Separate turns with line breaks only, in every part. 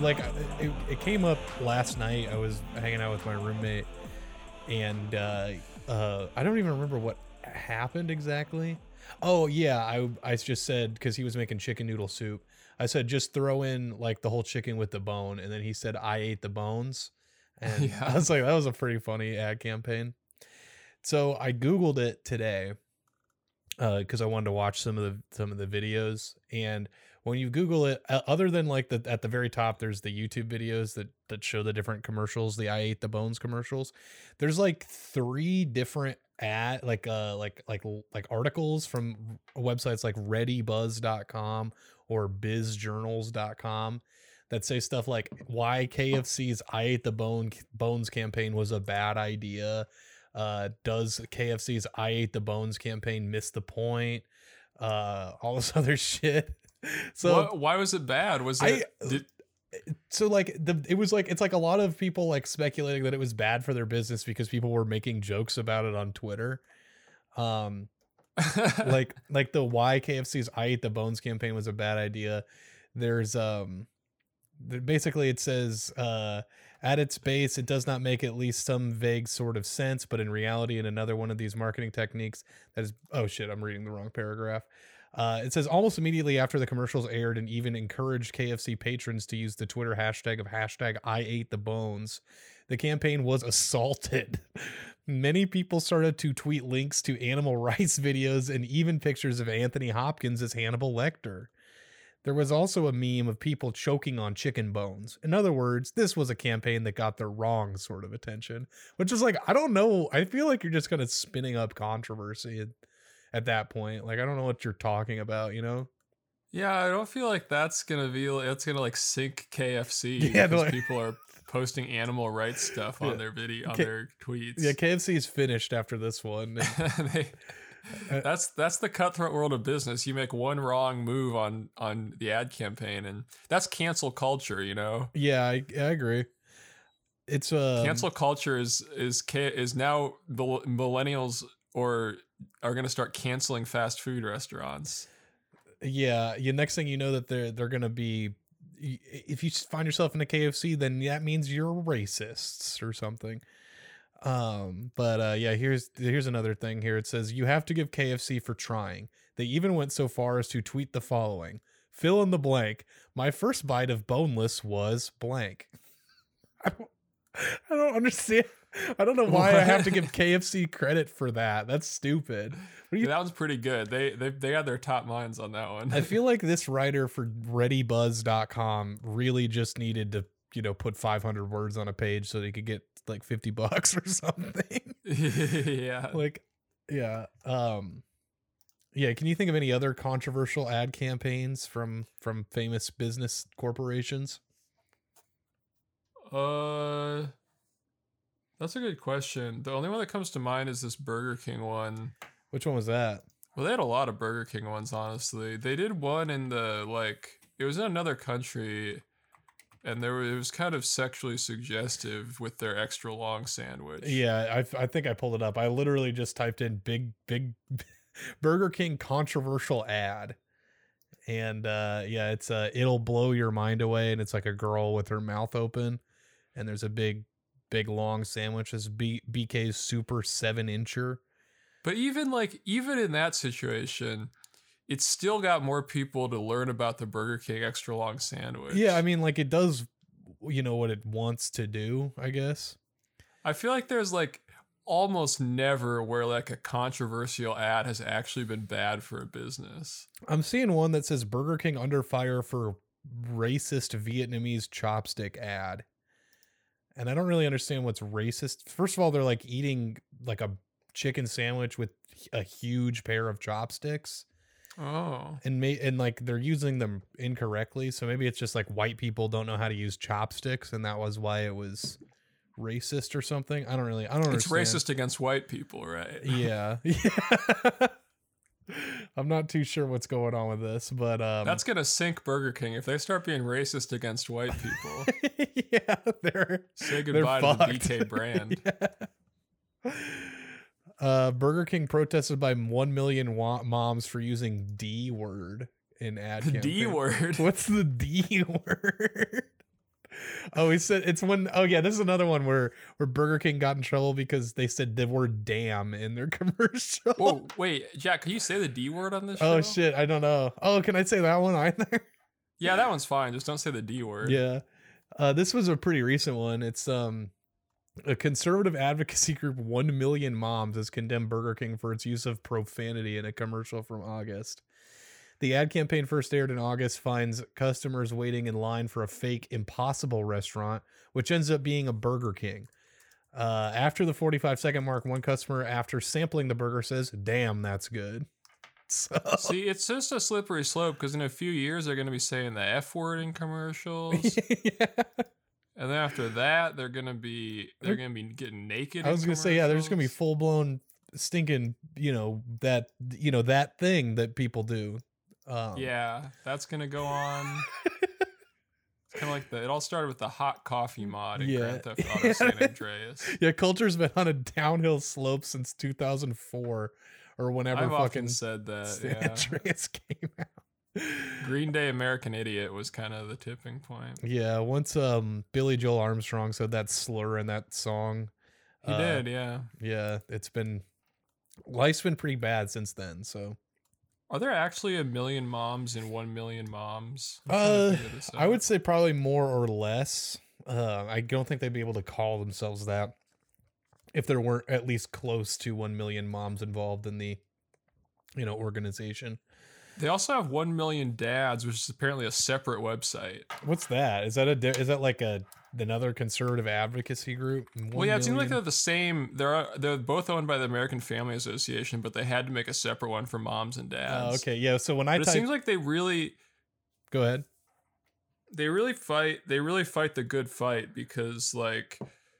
So like, it, it came up last night. I was hanging out with my roommate, and uh, uh, I don't even remember what happened exactly. Oh yeah, I I just said because he was making chicken noodle soup. I said just throw in like the whole chicken with the bone, and then he said I ate the bones, and
Yeah.
I was like that was a pretty funny ad campaign. So I googled it today because I wanted to watch some of the some of the videos, and when you Google it, other than like the at the very top, there's the YouTube videos that that show the different commercials, the I ate the bones commercials. There's like three different ad like uh like like like articles from websites like readybuzz.com or bizjournals.com that say stuff like why KFC's I ate the bone bones campaign was a bad idea. Uh, does KFC's I ate the bones campaign miss the point? Uh, all this other shit. So
Wha- why was it bad? Was
I-
it? did,
so like the it was like it's like a lot of people like speculating that it was bad for their business because people were making jokes about it on Twitter. Um like like the why KFC's I ate the bones campaign was a bad idea. There's um basically it says uh at its base it does not make at least some vague sort of sense, but in reality in another one of these marketing techniques that is oh shit, I'm reading the wrong paragraph. Uh, it says almost immediately after the commercials aired and even encouraged KFC patrons to use the Twitter hashtag of hashtag I ate the bones. The campaign was assaulted. Many people started to tweet links to animal rights videos and even pictures of Anthony Hopkins as Hannibal Lecter. There was also a meme of people choking on chicken bones. In other words, this was a campaign that got the wrong sort of attention, which is like, I don't know. I feel like you're just kind of spinning up controversy at, at that point. Like, I don't know what you're talking about, you know?
yeah, I don't feel like that's gonna be. That's gonna like sink KFC.
Yeah,
because
like-
people are posting animal rights stuff on
Yeah.
their video on
K-
their tweets.
Yeah, KFC is finished after this one.
they,
Uh,
that's that's the cutthroat world of business. You make one wrong move on on the ad campaign, and that's cancel culture. You know,
yeah, I, I agree. It's uh
cancel culture is is is now the millennials or are going to start canceling fast food restaurants.
yeah you next thing you know that they're they're gonna be if you find yourself in a kfc then that means you're racists or something. Um but uh yeah here's here's another thing here. It says you have to give kfc for trying. They even went so far as to tweet the following fill in the blank. My first bite of boneless was blank. I don't, I don't understand i don't know why i have to give kfc credit for that that's stupid you
that was pretty good. They they they had their top minds on that one.
I feel like this writer for readybuzz.com really just needed to, you know, put 500 words on a page so they could get like 50 bucks or something.
yeah.
like, yeah. Um, yeah. Can you think of any other controversial ad campaigns from from famous business corporations?
Uh, that's a good question. The only one that comes to mind is this Burger King one.
Which one was that?
Well, they had a lot of Burger King ones, honestly. They did one in the like it was in another country, and there was, it was kind of sexually suggestive with their extra long sandwich.
Yeah, I, I think I pulled it up. I literally just typed in big big Burger King controversial ad. And uh yeah, it's uh it'll blow your mind away and it's like a girl with her mouth open and there's a big big long sandwiches. B- BK's super 7 incher.
But even like even in that situation, it's still got more people to learn about the Burger King extra long sandwich.
Yeah, I mean like it does you know what it wants to do, I guess.
I feel like there's like almost never where like a controversial ad has actually been bad for a business.
I'm seeing one that says Burger King under fire for racist Vietnamese chopstick ad. And I don't really understand what's racist. First of all, they're like eating like a chicken sandwich with a huge pair of chopsticks
Oh.
and may and like they're using them incorrectly. So maybe it's just like white people don't know how to use chopsticks and that was why it was racist or something. I don't really I don't understand.
It's
understand.
racist against white people, right?
Yeah. Yeah. I'm not too sure what's going on with this, but um
That's gonna sink Burger King if they start being racist against white people.
yeah, they're
Say
they're
goodbye to the
fucked.
BK brand.
Yeah. Uh, Burger King protested by one million wa- moms for using D word in ad.
The D word.
What's the D word? Oh, he said it's one oh yeah, this is another one where where Burger King got in trouble because they said the word damn in their commercial.
Whoa, wait, Jack, can you say the D word on this show?
Oh shit, I don't know. Oh, can I say that one either?
Yeah, that one's fine. Just don't say the D word.
yeah. Uh, this was a pretty recent one. It's um a conservative advocacy group 1 million moms has condemned Burger King for its use of profanity in a commercial from August. The ad campaign first aired in August finds customers waiting in line for a fake impossible restaurant which ends up being a Burger King. Uh, after the 45 second mark, one customer after sampling the burger says, "Damn, that's good." So
See, it's just a slippery slope because in a few years they're going to be saying the F word in commercials,
yeah.
and then after that they're going to be they're going to be getting naked.
I was gonna say, yeah, there's gonna be full blown stinking, you know, that you know, that thing that people do. Um,
Yeah, that's going to go on. it's kind of like the. It all started with the hot coffee mod in
Yeah.
Grand Theft Auto San Andreas.
Yeah, culture's been on a downhill slope since 2004 or whenever
I've
fucking
often said that.
San
Yeah.
Andreas came out.
Green Day American Idiot was kind of the tipping point.
Yeah, once um Billy Joel Armstrong said that slur in that song.
He
uh,
did, yeah.
Yeah, it's been life's been pretty bad since then. So
Are there actually a million moms and one million moms? I'm trying to
Uh, I would say probably more or less. Uh, I don't think they'd be able to call themselves that if there weren't at least close to one million moms involved in the, you know, organization.
They also have one million dads, which is apparently a separate website.
What's that? Is that a is that like a another conservative advocacy group?
well, yeah, it seems like they're the same. They're they're both owned by the American Family Association, but they had to make a separate one for moms and
Oh,
dads.
okay, yeah. So when I
But it seems like they really
go ahead.
they really fight they really fight the good fight because like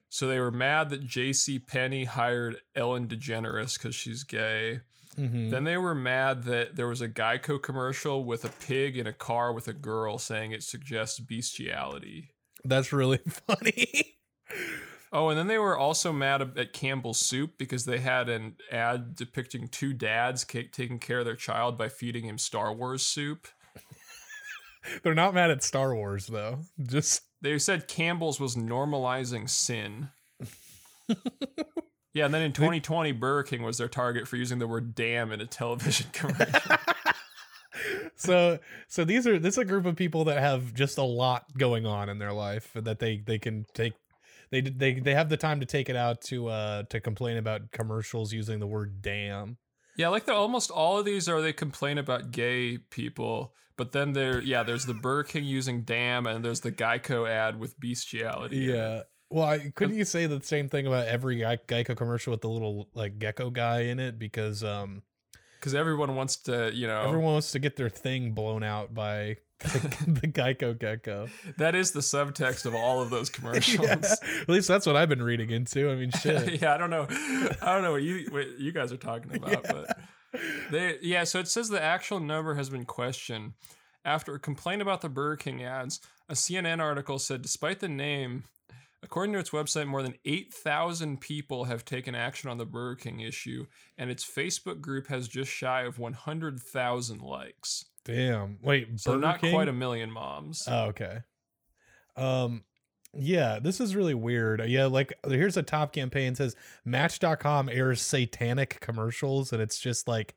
so they were mad that J.C. Penney hired Ellen DeGeneres because she's gay.
Mhm.
Then they were mad that there was a Geico commercial with a pig in a car with a girl saying it suggests bestiality.
That's really funny.
Oh, and then they were also mad at Campbell's Soup because they had an ad depicting two dads taking care of their child by feeding him Star Wars soup.
They're not mad at Star Wars though. Just
They said Campbell's was normalizing sin. yeah, and then in 2020, Burger King was their target for using the word damn in a television commercial.
So so these are this is a group of people that have just a lot going on in their life that they they can take they they they have the time to take it out to uh to complain about commercials using the word damn.
Yeah, like the almost all of these are they complain about gay people, but then there, yeah, there's the Burger King using damn, and there's the Geico ad with bestiality.
yeah. Well I, couldn't you say the same thing about every geico commercial with the little like gecko guy in it? Because um
because everyone wants to, you know,
everyone wants to get their thing blown out by the, the geico gecko
that is the subtext of all of those commercials.
Yeah, at least that's what i've been reading into i mean shit
yeah, I don't know. I don't know what you what you guys are talking about, but they yeah. So it says the actual number has been questioned after a complaint about the Burger King ads. A CNN article said, despite the name, according to its website, more than eight thousand people have taken action on the Burger King issue, and its Facebook group has just shy of one hundred thousand likes.
damn wait
So
Burger
not
King?
quite a million moms.
Oh, okay. Um yeah, this is really weird. Yeah, like here's a top campaign says match.com airs satanic commercials and it's just like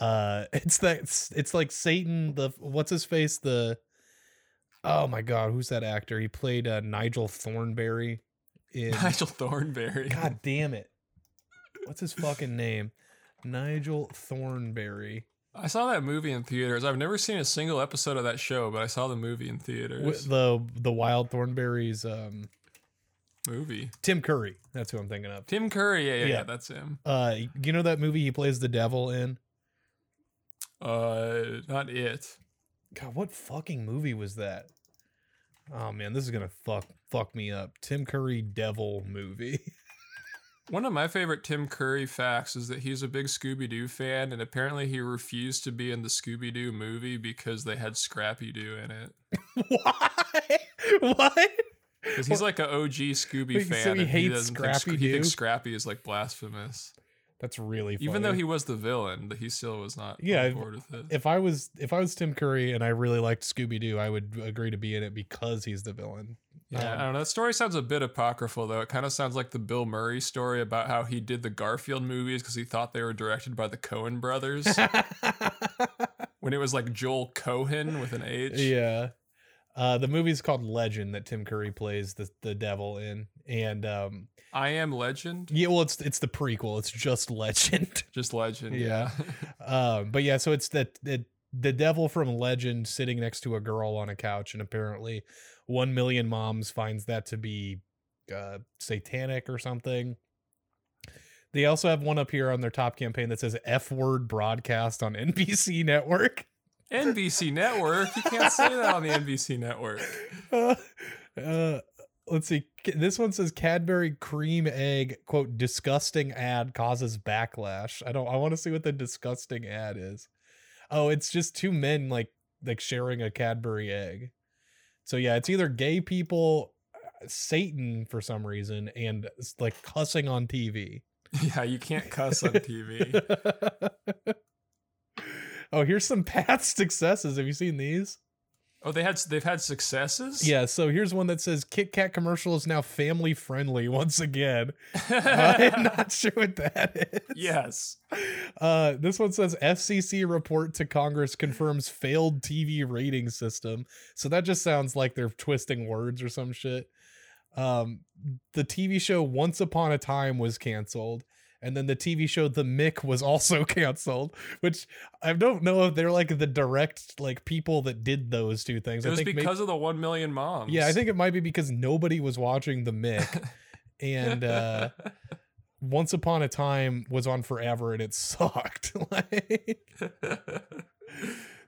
uh it's that it's, it's like Satan the what's his face the Oh my god, who's that actor? He played uh, Nigel Thornberry in
Nigel Thornberry.
God damn it. What's his fucking name? Nigel Thornberry.
I saw that movie in theaters. I've never seen a single episode of that show, but I saw the movie in theaters.
the the Wild Thornberries um
movie.
Tim Curry. That's who I'm thinking of.
Tim Curry, yeah, yeah, yeah,
Yeah.
that's him.
Uh, you know that movie he plays the devil in?
Uh, not it.
God, what fucking movie was that? Oh man, this is gonna fuck fuck me up. Tim Curry devil movie.
One of my favorite Tim Curry facts is that he's a big Scooby Doo fan, and apparently he refused to be in the Scooby Doo movie because they had Scrappy Doo in it.
Why? what?
Because he's like an OG Scooby
Wait, so
fan.
he
and
hates
doesn't think Sc- He thinks Scrappy is like blasphemous.
That's really funny.
Even though he was the villain, he still was not
Yeah, if-
with it.
if I was if I was Tim Curry and I really liked Scooby Doo, I would agree to be in it because he's the villain.
Yeah,
Um,
I don't know. That story sounds a bit apocryphal, though. It kind of sounds like the Bill Murray story about how he did the Garfield movies because he thought they were directed by the Coen brothers when it was like Joel Cohen with an H.
yeah. Uh, the movie's called Legend that Tim Curry plays the the devil in, and um,
I Am Legend.
yeah, well, it's it's the prequel. It's just Legend.
Just Legend.
Yeah. Um, but yeah, so it's that the the devil from Legend sitting next to a girl on a couch, and apparently, one million moms finds that to be uh, satanic or something. They also have one up here on their top campaign that says "F word broadcast on NBC network."
NBC Network. You can't say that on the NBC Network.
uh, uh, let's see. This one says Cadbury cream egg quote disgusting ad causes backlash. I don't. I want to see what the disgusting ad is. Oh, it's just two men like like sharing a Cadbury egg. So yeah, it's either gay people, uh, Satan for some reason, and like cussing on TV.
Yeah, you can't cuss on TV.
oh, here's some past successes. Have you seen these?
Oh, they had they've had successes.
Yeah, so here's one that says Kit Kat commercial is now family friendly once again. I'm not sure what that is.
yes.
Uh, this one says FCC report to Congress confirms failed TV rating system. So that just sounds like they're twisting words or some shit. Um, the TV show Once Upon a Time was canceled. And then the TV show The Mick was also canceled, which I don't know if they're like the direct like people that did those two things.
It
I
was because of the one million moms.
yeah, I think it might be because nobody was watching The Mick, and uh, Once Upon a Time was on forever, and it sucked. like,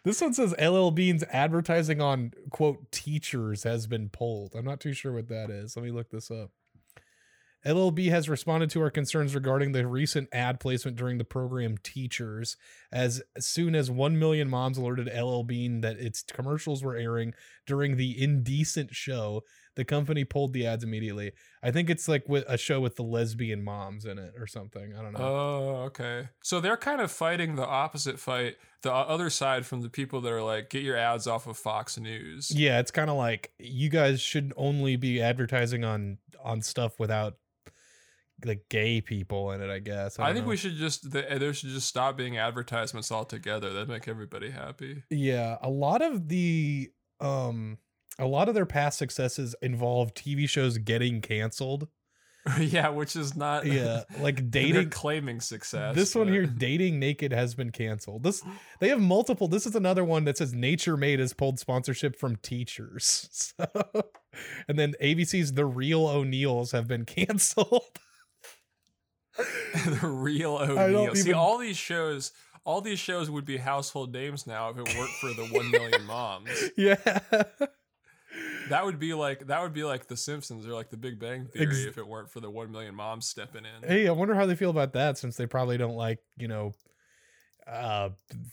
this one says LL Bean's advertising on quote teachers has been pulled. I'm not too sure what that is. Let me look this up. LLB has responded to our concerns regarding the recent ad placement during the program Teachers. As soon as 1 million moms alerted LLB that its commercials were airing during the indecent show, the company pulled the ads immediately. I think it's like with a show with the lesbian moms in it or something. I don't know.
Oh, okay. So they're kind of fighting the opposite fight, the other side from the people that are like, get your ads off of Fox News.
yeah, it's kind of like you guys should only be advertising on on stuff without like gay people in it, I guess.
I,
don't
think
know.
we should just th- there should just stop being advertisements altogether. That'd make everybody happy.
Yeah, a lot of the um a lot of their past successes involve TV shows getting canceled.
yeah, which is not.
Yeah, like dating
claiming success.
this one here dating naked has been canceled. This they have multiple. This is another one that says Nature Made has pulled sponsorship from teachers. So, and then ABC's The Real O'Neills have been canceled.
the real O'Neill. See,
even-
all these shows, all these shows would be household names now if it weren't for the one million moms.
yeah.
That would be like that would be like The Simpsons or like The Big Bang Theory
Ex-
if it weren't for the one million moms stepping in.
Hey, I wonder how they feel about that since they probably don't like, you know, uh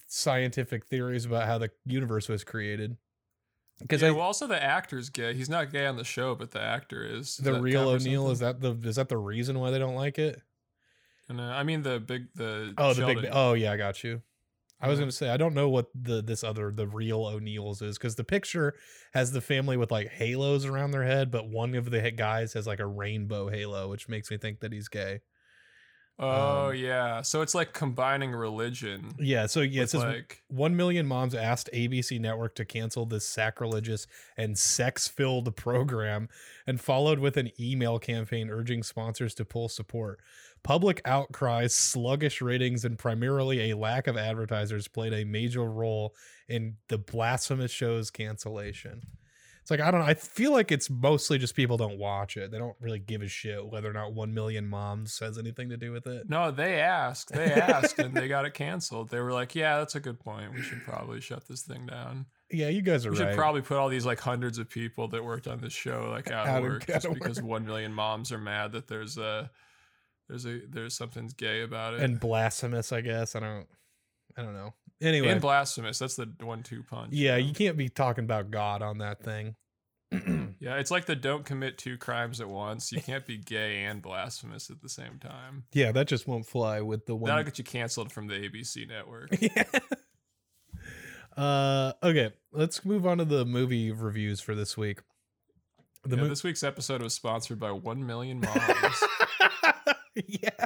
scientific theories about how the universe was created. Because
yeah,
I
well, also the actor's gay. He's not gay on the show, but the actor is. Is
the real O'Neill is that the is that the reason why they don't like it?
And, uh, I mean the big the.
Oh, the big oh yeah, I got you. I was
Yeah.
gonna say I don't know what the this other the real O'Neills is because the picture has the family with like halos around their head, but one of the guys has like a rainbow halo, which makes me think that he's gay.
Oh
um,
yeah, so it's like combining religion.
Yeah, so yeah, it says
like
1 million moms asked ABC Network to cancel this sacrilegious and sex filled program and followed with an email campaign urging sponsors to pull support. Public outcries, sluggish ratings, and primarily a lack of advertisers played a major role in the blasphemous show's cancellation. It's like, I don't know. I feel like it's mostly just people don't watch it. They don't really give a shit whether or not 1 million moms has anything to do with it.
no, they asked, they asked, and they got it canceled. They were like, "Yeah, that's a good point. We should probably shut this thing down.
Yeah, you guys are
We
right.
should probably put all these like hundreds of people that worked on this show like out,
Out
of work just because one million moms are mad that there's a there's a there's something gay about it
and blasphemous, I guess. I don't I don't know. Anyway,
and blasphemous. That's the one-two punch.
yeah,
you
can't be talking about God on that thing.
Yeah, it's like the don't commit two crimes at once. You can't be gay and blasphemous at the same time.
Yeah, that just won't fly with the one.
That'll get you canceled from the ABC network.
yeah. Uh, okay, let's move on to the movie reviews for this week.
The yeah, mo- this week's episode was sponsored by One Million Moms.
yeah,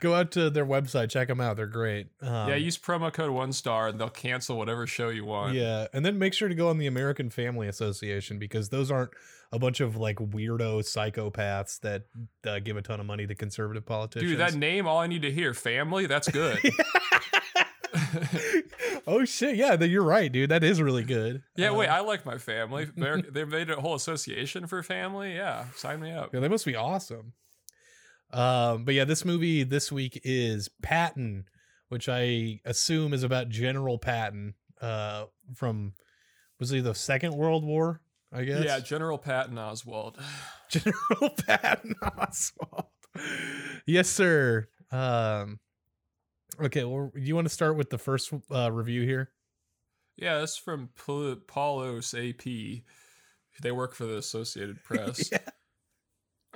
go out to their website, check them out. They're great.
Um, yeah, use promo code One Star, and they'll cancel whatever show you want.
Yeah, and then make sure to go on the American Family Association because those aren't a bunch of like weirdo psychopaths that uh, give a ton of money to conservative politicians.
Dude, that name, all I need to hear, family. That's good.
oh shit! Yeah, you're right, dude. That is really good.
Yeah, wait. I like my family. They're, they made a whole association for family. Yeah, sign me up.
Yeah, they must be awesome. Um, but yeah, this movie this week is Patton, which I assume is about General Patton. Uh, from was he the Second World War? I guess.
Yeah, General Patton Oswalt.
General Patton Oswalt. yes, sir. Um, Okay, well, do you want to start with the first uh, review here?
Yeah, this is from Paulos AP. They work for the Associated Press. yeah.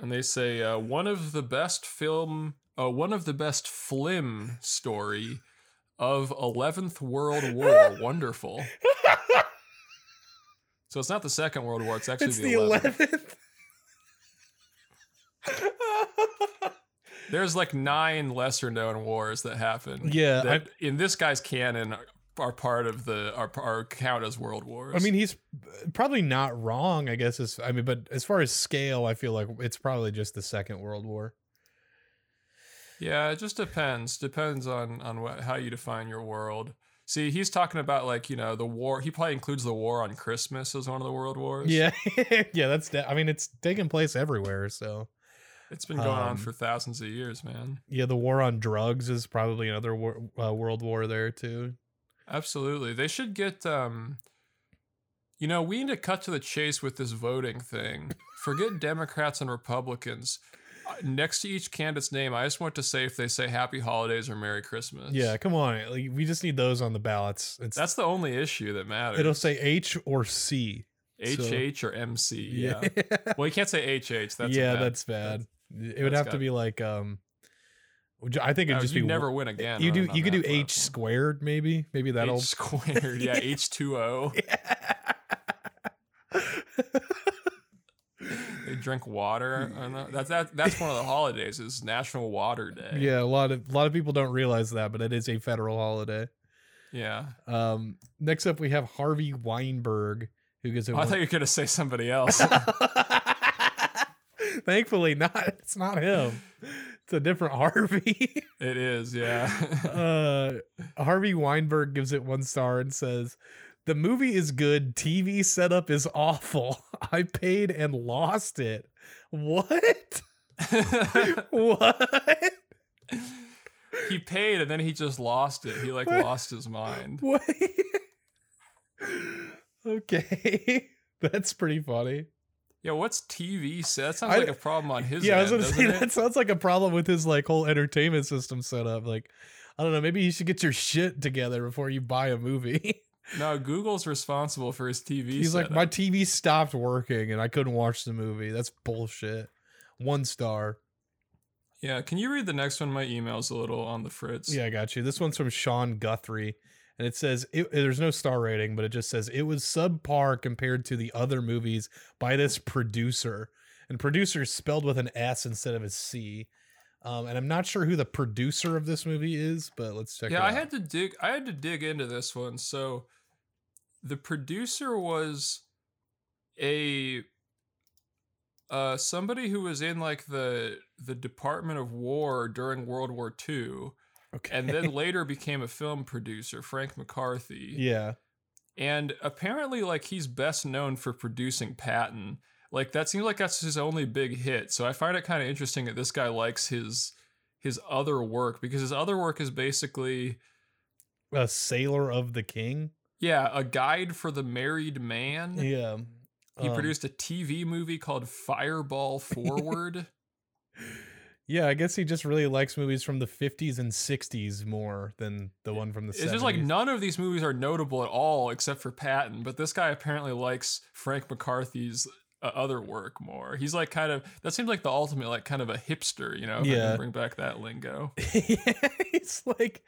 And they say uh, one of the best film, uh, one of the best flim story of 11th World War. Wonderful. so it's not the Second World War, it's actually
it's
the,
the 11th.
11th. There's like nine lesser known wars that happen.
Yeah,
that in this guy's canon are part of the are, are count as world wars.
I mean, he's probably not wrong. I guess is I mean, but as far as scale, I feel like it's probably just the Second World War.
Yeah, it just depends. Depends on on what how you define your world. See, he's talking about like you know the war. He probably includes the war on Christmas as one of the world wars.
Yeah, yeah. That's. De- I mean, it's taking place everywhere. So
it's been going um, on for thousands of years, man.
Yeah, the war on drugs is probably another war, uh, world war there too.
Absolutely, they should get. um You know, we need to cut to the chase with this voting thing. Forget Democrats and Republicans. Uh, next to each candidate's name, I just want to say if they say Happy Holidays or Merry Christmas.
Yeah, come on, like, we just need those on the ballots.
It's, That's the only issue that matters.
It'll say H or C.
HH so. or MC. Yeah. yeah. well, you can't say HH. That's
yeah,
bad,
that's bad. It would have to be like um I think it'd just be
never win again.
You do you could do H squared maybe maybe that'll
H squared yeah H two O. They drink water. That's that. That's one of the holidays. Is National Water Day.
Yeah, a lot of a lot of people don't realize that, but it is a federal holiday.
Yeah.
Um. Next up, we have Harvey Weinberg, who gives.
Oh, I thought you were gonna say somebody else.
Thankfully, not. It's not him. It's a different Harvey.
it is, yeah.
uh, Harvey Weinberg gives it one star and says, "The movie is good. TV setup is awful. I paid and lost it. What? what?"
He paid and then he just lost it. He like what? lost his mind.
Wait. okay. That's pretty funny.
Yeah, what's TV set? That sounds I, like a problem on his.
Yeah,
end,
I
was gonna say
it? that sounds like a problem with his like whole entertainment system setup. Like, I don't know, maybe you should get your shit together before you buy a movie.
no, Google's responsible for his TV.
He's
setup.
like, my TV stopped working and I couldn't watch the movie. That's bullshit. One star.
Yeah, can you read the next one? My email's a little on the fritz.
Yeah, I got you. This one's from Sean Guthrie and it says it, there's no star rating, but it just says it was subpar compared to the other movies by this producer. And producer is spelled with an S instead of a C. Um, and I'm not sure who the producer of this movie is, but let's check.
Yeah, I had to dig. I had to dig into this one. So, the producer was a uh, somebody who was in like the the Department of War during World War II Okay. And then later became a film producer, Frank McCarthy.
Yeah.
And apparently, like, he's best known for producing Patton. Like, that seems like that's his only big hit. So I find it kind of interesting that this guy likes his his other work because his other work is basically
a sailor of the king.
Yeah, a guide for the married man.
Yeah.
He um, produced a TV movie called Fireball Forward.
Yeah, I guess he just really likes movies from the 50s and 60s more than the one from the
it's
70s.
It's just like none of these movies are notable at all except for Patton, but this guy apparently likes Frank McCarthy's uh, other work more. He's like kind of that seems like the ultimate like kind of a hipster, you know.
Yeah.
can bring back that lingo.
yeah, he's like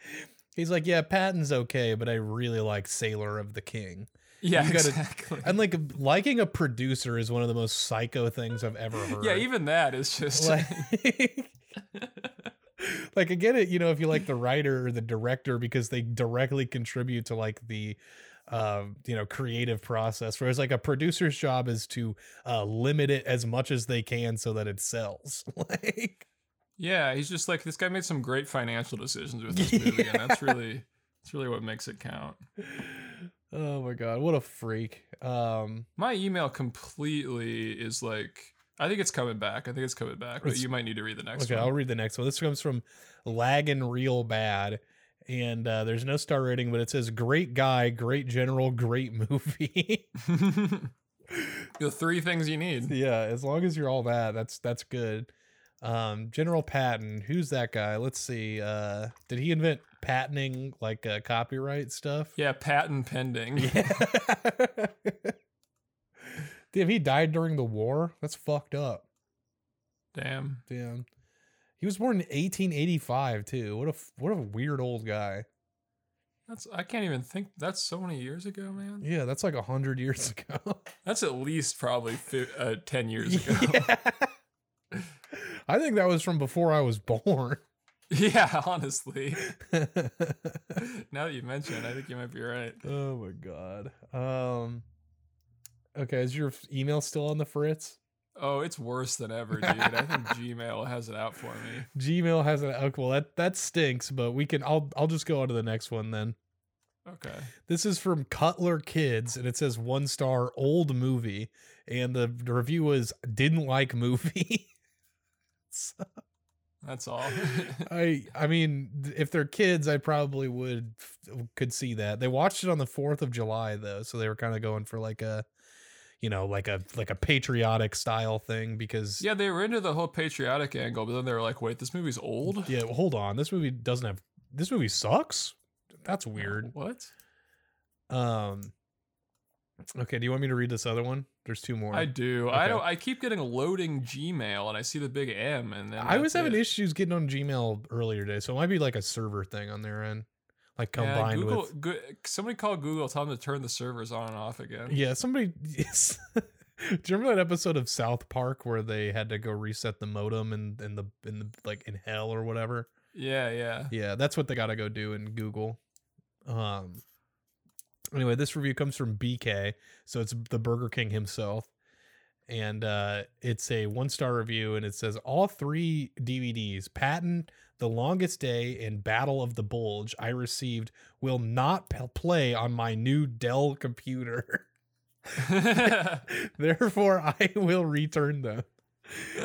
he's like yeah patton's okay but i really like sailor of the king
Yeah,
You gotta-
exactly.
and like liking a producer is one of the most psycho things i've ever heard
yeah, even that is just
like, like I get it, you know, if you like the writer or the director because they directly contribute to like the um, you know, creative process. Whereas like a producer's job is to uh limit it as much as they can so that it sells. like
yeah. He's just like this guy made some great financial decisions with this movie, and that's really that's really what makes it count.
Oh my god, what a freak. Um
My email completely is like I think it's coming back. I think it's coming back, but you might need to read the next
okay,
one.
I'll read the next one. This comes from Lagging Real Bad. And uh, there's no star rating, but it says great guy, great general, great movie.
the three things you need.
yeah, as long as you're all that, that's that's good. Um, General Patton, who's that guy? Let's see. Uh, did he invent patenting like uh, copyright stuff?
Yeah, patent pending.
Yeah. Damn, he died during the war. That's fucked up.
Damn.
Damn. He was born in 1885 too. What a what a weird old guy.
That's I can't even think. That's so many years ago, man.
Yeah, that's like a hundred years ago.
That's at least probably fi- uh, ten years ago.
Yeah. I think that was from before I was born.
yeah, honestly. now that you mention it, I think you might be right.
Oh my god. Um Okay, is your email still on the fritz?
Oh, it's worse than ever, dude. I think Gmail has it out for me.
Gmail has it okay, well that that stinks, but we can I'll I'll just go on to the next one then.
Okay.
This is from Cutler Kids and it says one star old movie and the, the review was didn't like movie. So,
That's all.
I I mean if they're kids I probably would could see that. They watched it on the 4th of July though, so they were kind of going for like a you know, like a like a patriotic style thing because
yeah, they were into the whole patriotic angle, but then they were like, wait, this movie's old?
Yeah, well, hold on. This movie doesn't have this movie sucks. That's weird.
What?
Um Okay, do you want me to read this other one? There's two more.
I do. I don't I keep getting loading Gmail and I see the big M and then
I was having
it.
issues getting on Gmail earlier today, so it might be like a server thing on their end, like
Yeah,
combined
Google,
with.
Go- somebody call Google, tell them to turn the servers on and off again.
Yeah, somebody. Yes. Do you remember that episode of South Park where they had to go reset the modem and in, the in the like in hell or whatever?
Yeah, yeah.
Yeah, that's what they got to go do in Google. Um. Anyway, this review comes from BK, so it's the Burger King himself, and uh, it's a one star review, and it says all three DVDs, Patton, The Longest Day, and Battle of the Bulge, I received will not p- play on my new Dell computer. Therefore, I will return them.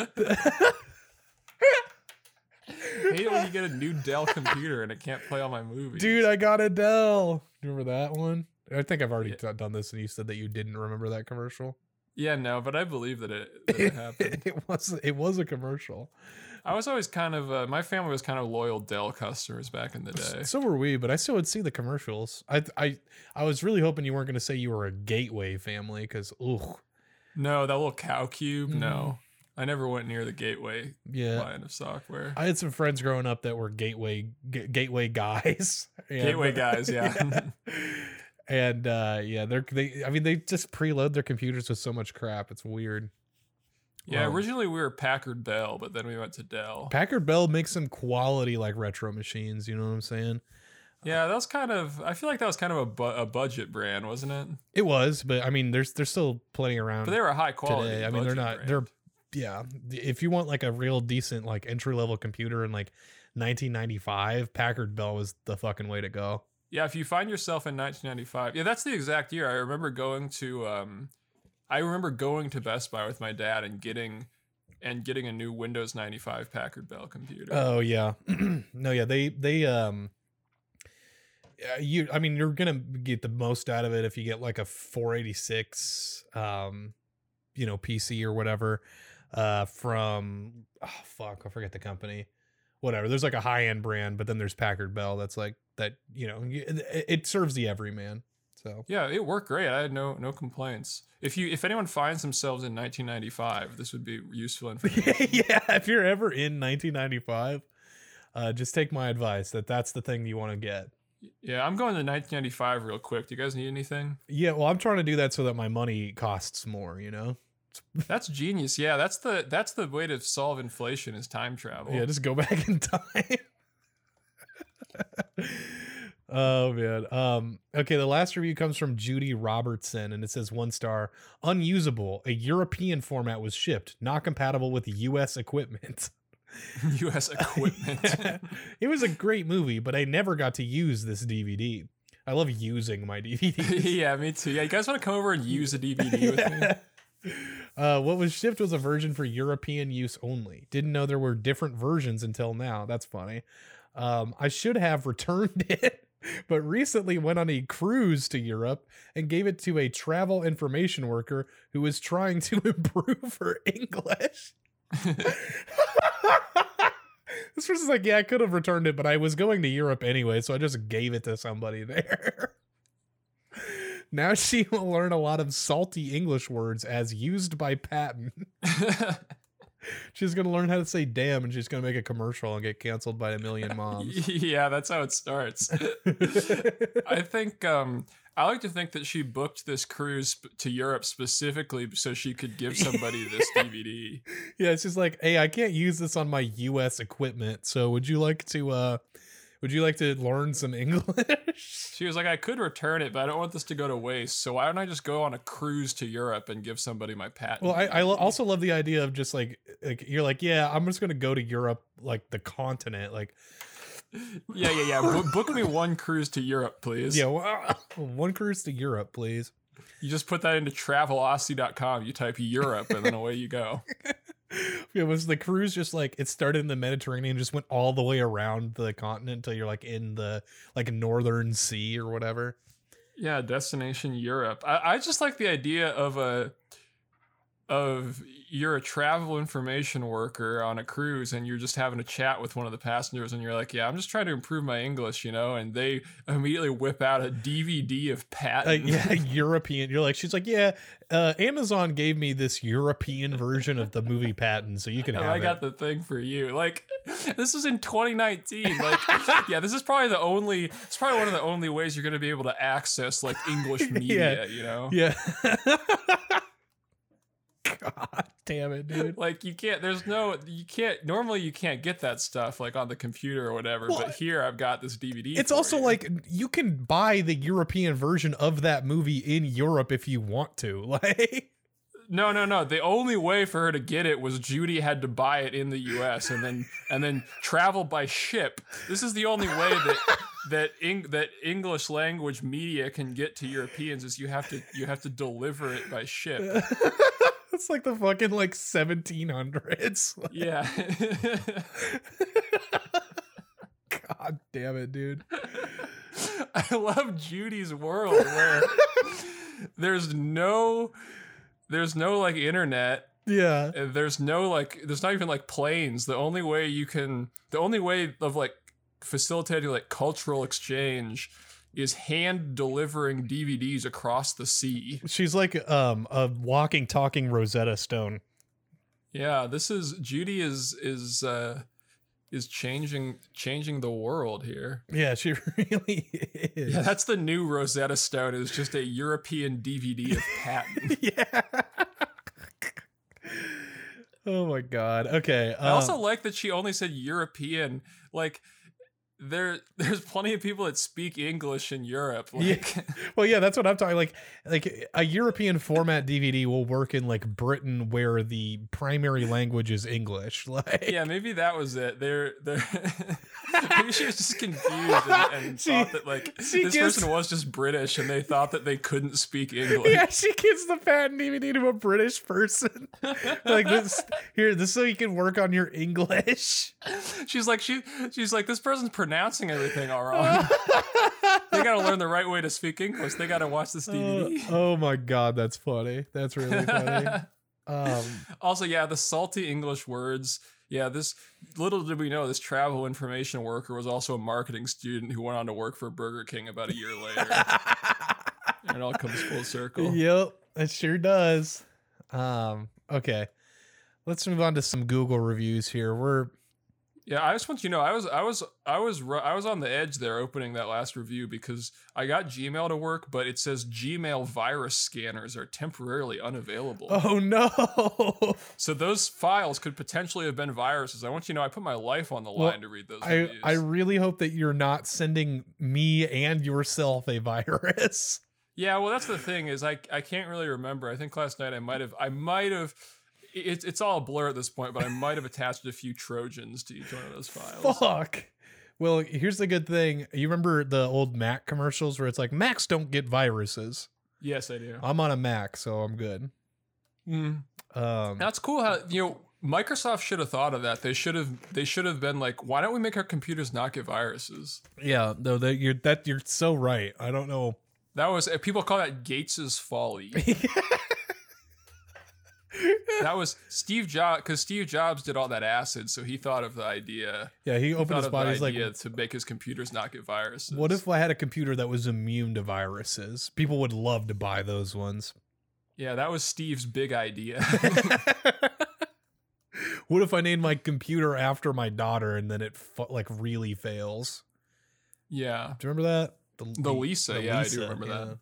hate it when you get a new Dell computer and it can't play all my movies.
Dude, I got a Dell. Remember that one? I think I've already
Yeah.
done this, and you said that you didn't remember that commercial.
yeah, no, but I believe that it, that it happened.
it was it was a commercial.
I was always kind of uh, my family was kind of loyal Dell customers back in the day.
So were we, but I still would see the commercials. I I I was really hoping you weren't going to say you were a Gateway family because ugh,
No, that little cow cube.
Mm-hmm.
No, I never went near the Gateway
yeah.
line of software.
I had some friends growing up that were Gateway g- Gateway guys.
Gateway guys, yeah.
and uh yeah, they're they. I mean, they just preload their computers with so much crap. It's weird.
yeah,
Um,
originally we were Packard Bell, but then we went to Dell.
Packard Bell makes some quality like retro machines. You know what I'm saying?
yeah, that was kind of. I feel like that was kind of a, bu- a budget brand, wasn't it?
It was, but I mean, there's there's still plenty around.
But they were high quality.
today. I mean, they're not.
brand.
They're yeah. If you want like a real decent like entry level computer in like 1995, Packard Bell was the fucking way to go.
Yeah, if you find yourself in 1995, yeah, that's the exact year. I remember going to, um, I remember going to Best Buy with my dad and getting, and getting a new Windows 95 Packard Bell computer.
Oh yeah, no yeah. They they um. You, I mean, you're gonna get the most out of it if you get like a 486, um, you know, PC or whatever, uh, from oh fuck, I forget the company, whatever. There's like a high end brand, but then there's Packard Bell that's like that. You know, it, it serves the everyman. So
Yeah, it worked great. I had no no complaints. If you if anyone finds themselves in 1995, this would be useful information.
yeah, if you're ever in 1995, uh, just take my advice that that's the thing you want to get.
yeah, I'm going to 1995 real quick. Do you guys need anything?
Yeah, well, I'm trying to do that so that my money costs more. You know.
That's genius. Yeah, that's the that's the way to solve inflation is time travel.
Yeah, just go back in time. oh man. Um okay, the last review comes from Judy Robertson and it says one star, unusable. A European format was shipped, not compatible with US equipment.
U.S. equipment.
it was a great movie, but I never got to use this DVD. I love using my DVDs.
yeah, me too. Yeah, you guys want to come over and use a DVD with me?
Uh, what was shipped was a version for European use only. Didn't know there were different versions until now. That's funny. Um, I should have returned it, but recently went on a cruise to Europe and gave it to a travel information worker who was trying to improve her English. this person's like, yeah, I could have returned it, but I was going to Europe anyway, so I just gave it to somebody there. Now she will learn a lot of salty English words as used by Patton. she's gonna learn how to say damn and she's gonna make a commercial and get canceled by a million moms.
yeah, that's how it starts. I think um I like to think that she booked this cruise to Europe specifically so she could give somebody this DVD.
yeah, it's just like, hey, I can't use this on my US equipment, so would you like to uh would you like to learn some English?
She was like, I could return it, but I don't want this to go to waste. So why don't I just go on a cruise to Europe and give somebody my patent?
Well, I, I lo- also love the idea of just like, like you're like, yeah, I'm just gonna go to Europe, like the continent, like
yeah, yeah, yeah. Bo- book me one cruise to Europe, please.
yeah, well, one cruise to Europe, please.
You just put that into travelocity.com. You type Europe, and then away you go.
Yeah, was the cruise just like it started in the Mediterranean, just went all the way around the continent until you're like in the like northern sea or whatever.
Yeah, destination Europe. I, I just like the idea of a of you're a travel information worker on a cruise and you're just having a chat with one of the passengers and you're like, yeah, I'm just trying to improve my English, you know, and they immediately whip out a DVD of
Uh,
Patton.
yeah, European. You're like, she's like, yeah. Uh, Amazon gave me this European version of the movie Patton, so you can
and
have
I
it.
got the thing for you. Like, this was in 2019. Like, yeah, this is probably the only. It's probably one of the only ways you're going to be able to access like English media. You know,
yeah. God damn it, dude.
like you can't. There's no. You can't. Normally, you can't get that stuff like on the computer or whatever.
Well,
but here, I've got this DVD.
It's also
you.
like you can buy the European version of that movie in Europe if you want to. Like,
No, no, no. The only way for her to get it was Judy had to buy it in the U.S. and then and then travel by ship. This is the only way that that Eng- that English language media can get to Europeans is you have to you have to deliver it by ship.
it's like the fucking like 1700s.
Yeah.
God damn it, dude.
I love Judy's world where there's no there's no like internet
Yeah.
there's no like there's not even like planes the only way you can the only way of like facilitating like cultural exchange is hand delivering dvds across the sea
She's like um a walking talking Rosetta Stone.
yeah this is judy is is uh is changing changing the world here
Yeah, she really is.
yeah that's the new rosetta stone is just a european dvd of patton
yeah. oh my god. Okay.
I also
um,
like that she only said European. Like there there's plenty of people that speak English in Europe.
Yeah. Well, yeah, that's what I'm talking. Like, like a European format DVD will work in like Britain, where the primary language is English. Like,
yeah, maybe that was it. They're they're maybe she was just confused and, and
She-
thought that like this
gives-
person was just British and they thought that they couldn't speak English.
yeah, she gives the patent DVD to a British person. like this, here, this so you can work on your English.
She's like she she's like this person's pronouncing everything all wrong. they got to learn the right way to speak English. They got to watch this
Uh,
DVD.
oh my god, that's funny. That's really funny. Um,
also, yeah, the salty English words. Yeah, this little did we know this travel information worker was also a marketing student who went on to work for Burger King about a year later. And it all comes full circle.
Yep, it sure does. Um, okay. Let's move on to some Google reviews here. We're
Yeah, I just want you to know I was I was I was I was on the edge there opening that last review because I got Gmail to work, but it says Gmail virus scanners are temporarily unavailable.
Oh no.
So those files could potentially have been viruses. I want you to know I put my life on the
Well,
line to read those
I
reviews.
I really hope that you're not sending me and yourself a virus.
yeah, well that's the thing is I I can't really remember. I think last night I might have I might have it's it's all a blur at this point, but I might have attached a few trojans to each one of those files.
Fuck. Well, here's the good thing. You remember the old Mac commercials where it's like Macs don't get viruses.
Yes, I do.
I'm on a Mac, so I'm good.
Mm.
Um,
That's cool. How you know Microsoft should have thought of that. They should have. They should have been like, why don't we make our computers not get viruses?
yeah, though that you're that you're so right. I don't know.
That was people call that Gates's folly. that was Steve Jobs because Steve Jobs did all that acid, so he thought of the idea.
Yeah, he
He
opened
thought
his
the
body. Like,
to make his computers not get viruses.
what if I had a computer that was immune to viruses? People would love to buy those ones.
Yeah, that was Steve's big idea.
what if I named my computer after my daughter and then it fu- like really fails?
yeah,
Do you remember that?
The Lisa, yeah, I do remember that.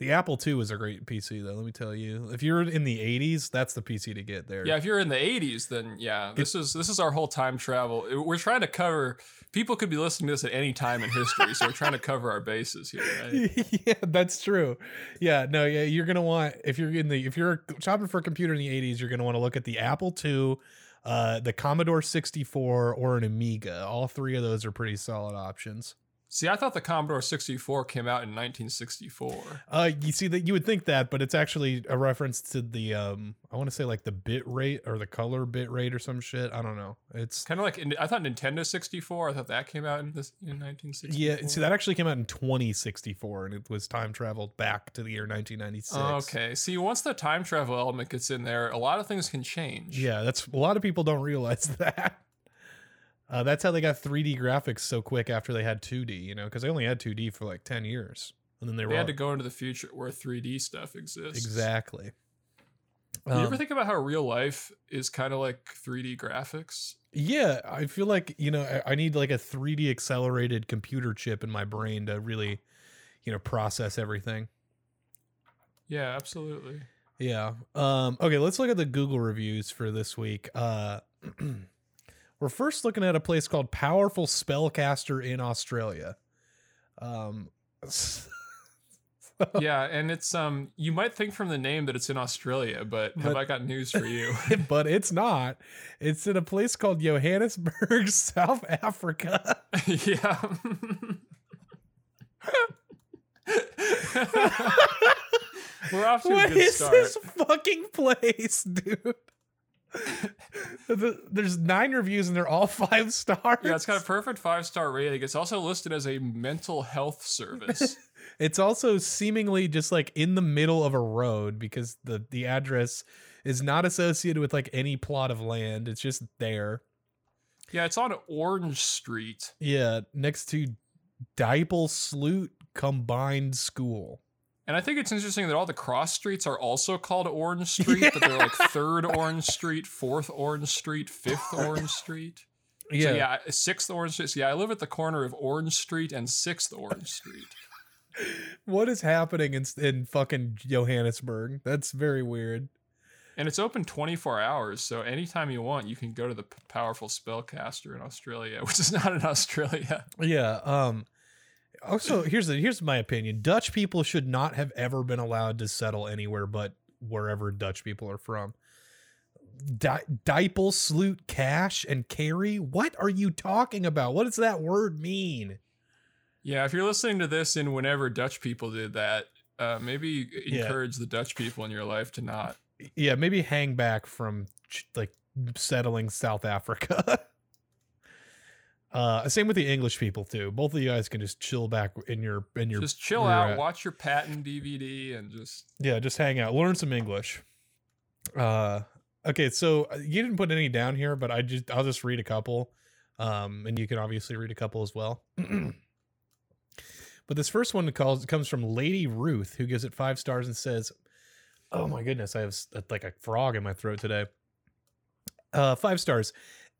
The Apple II is a great PC though. Let me tell you, if you're in the 80s, that's the PC to get there.
yeah. If you're in the '80s, then yeah, this is this is our whole time travel. We're trying to cover. People could be listening to this at any time in history, so we're trying to cover our bases here. Right?
yeah, that's true. Yeah, no, yeah, you're gonna want if you're in the if you're shopping for a computer in the 80s, you're gonna want to look at the Apple II, uh, the Commodore 64, or an Amiga. All three of those are pretty solid options.
See, I thought the Commodore 64 came out in 1964.
Uh, you see that you would think that, but it's actually a reference to the um, I want to say like the bit rate or the color bit rate or some shit. I don't know. It's
Kind of like I thought Nintendo 64. I thought that came out in this in 1964.
yeah. See, that actually came out in 2064, and it was time traveled back to the year 1996.
Oh, okay. See, once the time travel element gets in there, a lot of things can change.
Yeah, that's a lot of people don't realize that. Uh, that's how they got 3D graphics so quick after they had 2D, you know, because they only had 2D for like 10 years, and then they,
They
were
had to go into the future where 3D stuff exists.
exactly.
Do you ever
Um,
think about how real life is kind of like 3D graphics?
yeah, I feel like you know I, I need like a 3D accelerated computer chip in my brain to really, you know, process everything.
Yeah, absolutely.
Yeah. Um, okay, let's look at the Google reviews for this week. Uh, we're first looking at a place called Powerful Spellcaster in Australia. Um,
yeah, and it's um you might think from the name that it's in Australia, but have I got news for you?
but it's not. It's in a place called Johannesburg, South Africa.
yeah. We're off to a
What
good
is
start.
this fucking place, dude? The- There's nine reviews and they're all five stars.
Yeah, it's got a perfect five star rating. It's also listed as a mental health service.
It's also seemingly just like in the middle of a road because the the address is not associated with like any plot of land. It's just there.
yeah, it's on Orange Street.
Yeah, next to Dipel Sloot Combined School.
And I think it's interesting that all the cross streets are also called Orange Street, but they're like third Orange Street, fourth Orange Street, fifth Orange Street.
Yeah.
So yeah, sixth Orange Street. So yeah, I live at the corner of Orange Street and sixth Orange Street.
What is happening in in fucking Johannesburg? That's very weird.
And it's open 24 hours, so anytime you want, you can go to the powerful spellcaster in Australia, which is not in Australia.
Yeah. Um. Also, here's the here's my opinion. Dutch people should not have ever been allowed to settle anywhere but wherever Dutch people are from. Di- Dipel, Sloot, Cash, and Carry. What are you talking about? What does that word mean?
Yeah, if you're listening to this and whenever Dutch people did that, uh, maybe
Yeah.
encourage the Dutch people in your life to not.
Yeah, maybe hang back from like settling South Africa. uh, same with the English people too. Both of you guys can just chill back in your in your
Just chill out,
uh,
watch your Patton DVD, and just
Yeah, just hang out, learn some English. Uh, okay, so uh, you didn't put any down here, but I just I'll just read a couple, um, and you can obviously read a couple as well. But this first one calls comes from Lady Ruth, who gives it five stars and says, "Oh my goodness, I have like a frog in my throat today." Uh, five stars.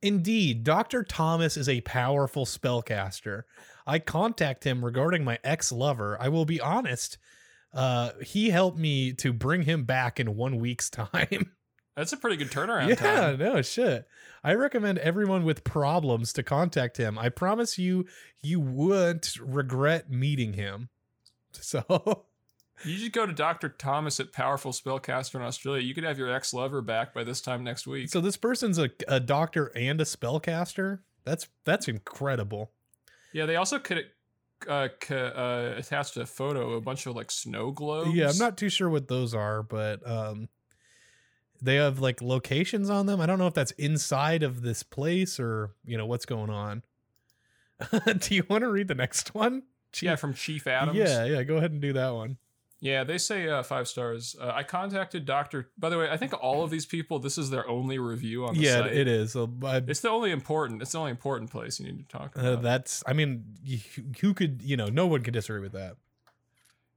Indeed, Dr. Thomas is a powerful spellcaster. I contact him regarding my ex-lover. I will be honest. Uh, he helped me to bring him back in one week's time.
That's a pretty good turnaround time.
yeah,
time.
no shit. I recommend everyone with problems to contact him. I promise you, you wouldn't regret meeting him. So,
You should go to Dr. Thomas at Powerful Spellcaster in Australia. You could have your ex lover back by this time next week.
so this person's a, a doctor and a spellcaster. That's that's incredible.
yeah, they also could uh, c- uh, attach a photo of a bunch of like snow globes.
Yeah, I'm not too sure what those are, but um, they have like locations on them. I don't know if that's inside of this place or you know what's going on. Do you want to read the next one?
Yeah, from Chief Adams.
Yeah, yeah. Go ahead and do that one.
Yeah, they say uh, five stars. Uh, I contacted Doctor. By the way, I think all of these people, this is their only review on the
Yeah,
site.
it is. So, I,
It's the only important. It's the only important place you need to talk
uh,
about.
that's. I mean, who could you know? No one could disagree with that.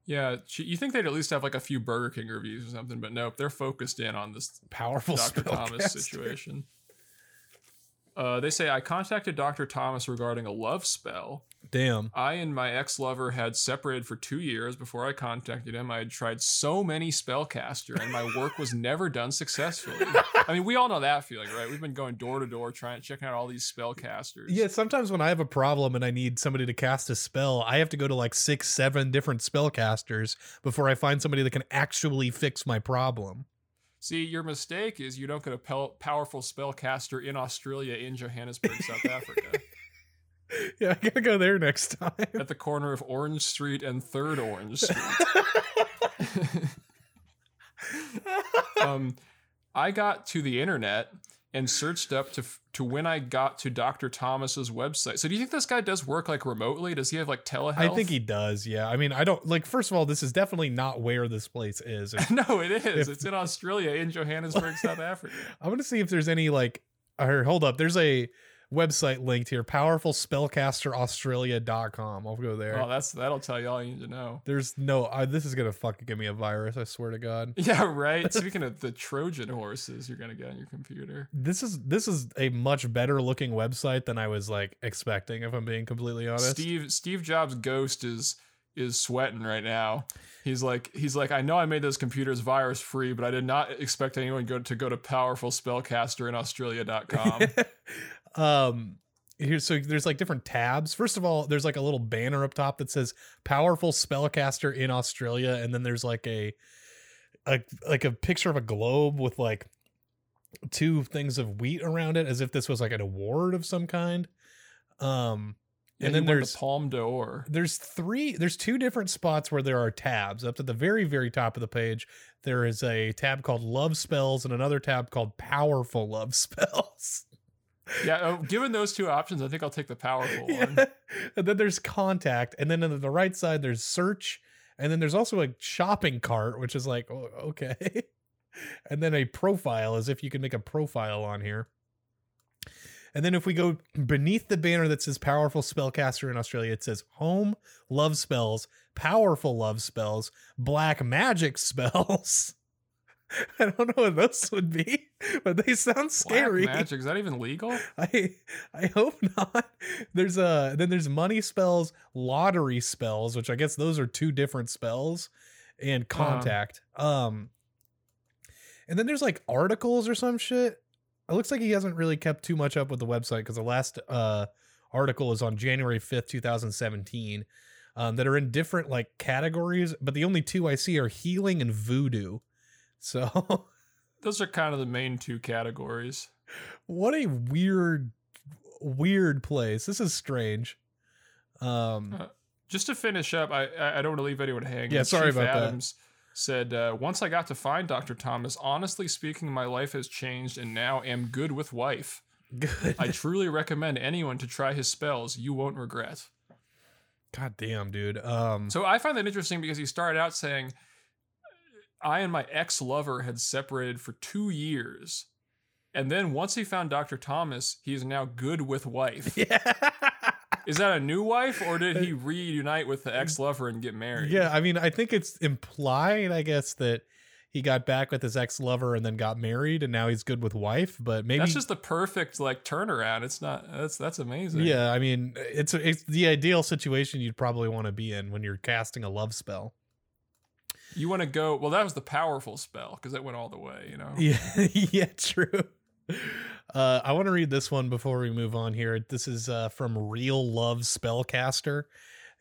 yeah, you think they'd at least have like a few Burger King reviews or something, but nope, they're focused in on this
Powerful
Dr. Thomas
spellcaster.
situation. Uh, they say I contacted Dr. Thomas regarding a love spell.
Damn.
I and my ex-lover had separated for two years before I contacted him. I had tried so many spellcaster, and my work was never done successfully. I mean, we all know that feeling, right? We've been going door to door trying checking out all these spellcasters.
Yeah, sometimes when I have a problem and I need somebody to cast a spell, I have to go to like six, seven different spellcasters before I find somebody that can actually fix my problem.
See, your mistake is you don't get a powerful spellcaster in Australia, in Johannesburg, South Africa,
Yeah, I gotta go there next time.
at the corner of Orange Street and Third Orange Street. um, I got to the internet and searched up to to when I got to Dr. Thomas's website. So do you think this guy does work like remotely? Does he have like telehealth?
I think he does. Yeah. I mean, I don't like. First of all, this is definitely not where this place is. If-
no, it is.
If-
it's in Australia, in Johannesburg, South Africa.
I'm gonna see if there's any like. Or hold up. There's a website linked here. PowerfulSpellcasterAustralia.com. I'll go there.
oh that's that'll tell you all you need to know.
There's no. Uh, this is gonna fucking give me a virus. I swear to God.
Yeah, right. Speaking of the Trojan horses, you're gonna get on your computer.
This is this is a much better looking website than I was like expecting. If I'm being completely honest.
Steve Steve Jobs' ghost is is sweating right now. He's like he's like I know I made those computers virus free, but I did not expect anyone go to go to powerful spellcaster in Australia.com.
um here so there's like different tabs. First of all there's like a little banner up top that says powerful spellcaster in australia. And then there's like a a like a picture of a globe with like two things of wheat around it as if this was like an award of some kind. Um
Yeah,
and then there's
the Palme d'Or.
there's three there's two different spots where there are tabs. Up at the very very top of the page there is a tab called love spells and another tab called powerful love spells
Yeah, oh, given those two options, I think I'll take the powerful one.
And then there's contact, and then on the right side there's search, and then there's also a shopping cart, which is like oh, okay, and then a profile, as if you can make a profile on here. And then if we go beneath the banner that says powerful spellcaster in Australia, it says home love spells, powerful love spells, black magic spells. I don't know what those would be, but they sound scary.
Black magic is that even legal?
I I hope not. There's a then there's money spells, lottery spells, which I guess those are two different spells, and contact. Um and then there's like articles or some shit. It looks like he hasn't really kept too much up with the website because the last uh article is on January 5th, 2017. Um, that are in different like categories, but the only two I see are healing and voodoo. So
Those are kind of the main two categories.
what a weird weird place this is strange um
Uh, Just to finish up, I I don't want to leave anyone hanging.
Yeah, sorry
Chief
about that.
Adams Said uh, once I got to find Dr. Thomas, honestly speaking, my life has changed and now am good with wife.
good
I truly recommend anyone to try his spells. You won't regret.
god damn dude um
So I find that interesting because he started out saying, I and my ex lover had separated for two years. And then once he found Dr. Thomas, he is now good with wife.
yeah
Is that a new wife, or did he uh, reunite with the uh, ex lover and get married?
Yeah, I mean, I think it's implied, I guess, that he got back with his ex lover and then got married, and now he's good with wife. But maybe
that's just the perfect like turnaround. It's not. That's that's amazing.
Yeah, I mean, it's it's the ideal situation you'd probably want to be in when you're casting a love spell.
You want to go? Well, that was the powerful spell because it went all the way. You know.
Yeah. yeah. True. Uh, I want to read this one before we move on here. This is uh, from Real Love Spellcaster,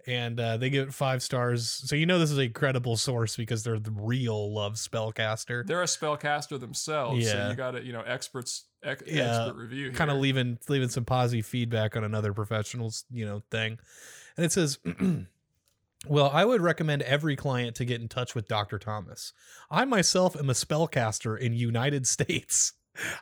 and uh, they give it five stars. So you know this is a credible source because they're the Real Love Spellcaster.
They're a spellcaster themselves, so
Yeah.
you got to you know experts ex-
Yeah,
expert review.
kind of leaving leaving some positive feedback on another professional's you know thing and it says well i would recommend every client to get in touch with dr thomas i myself am a spellcaster in united states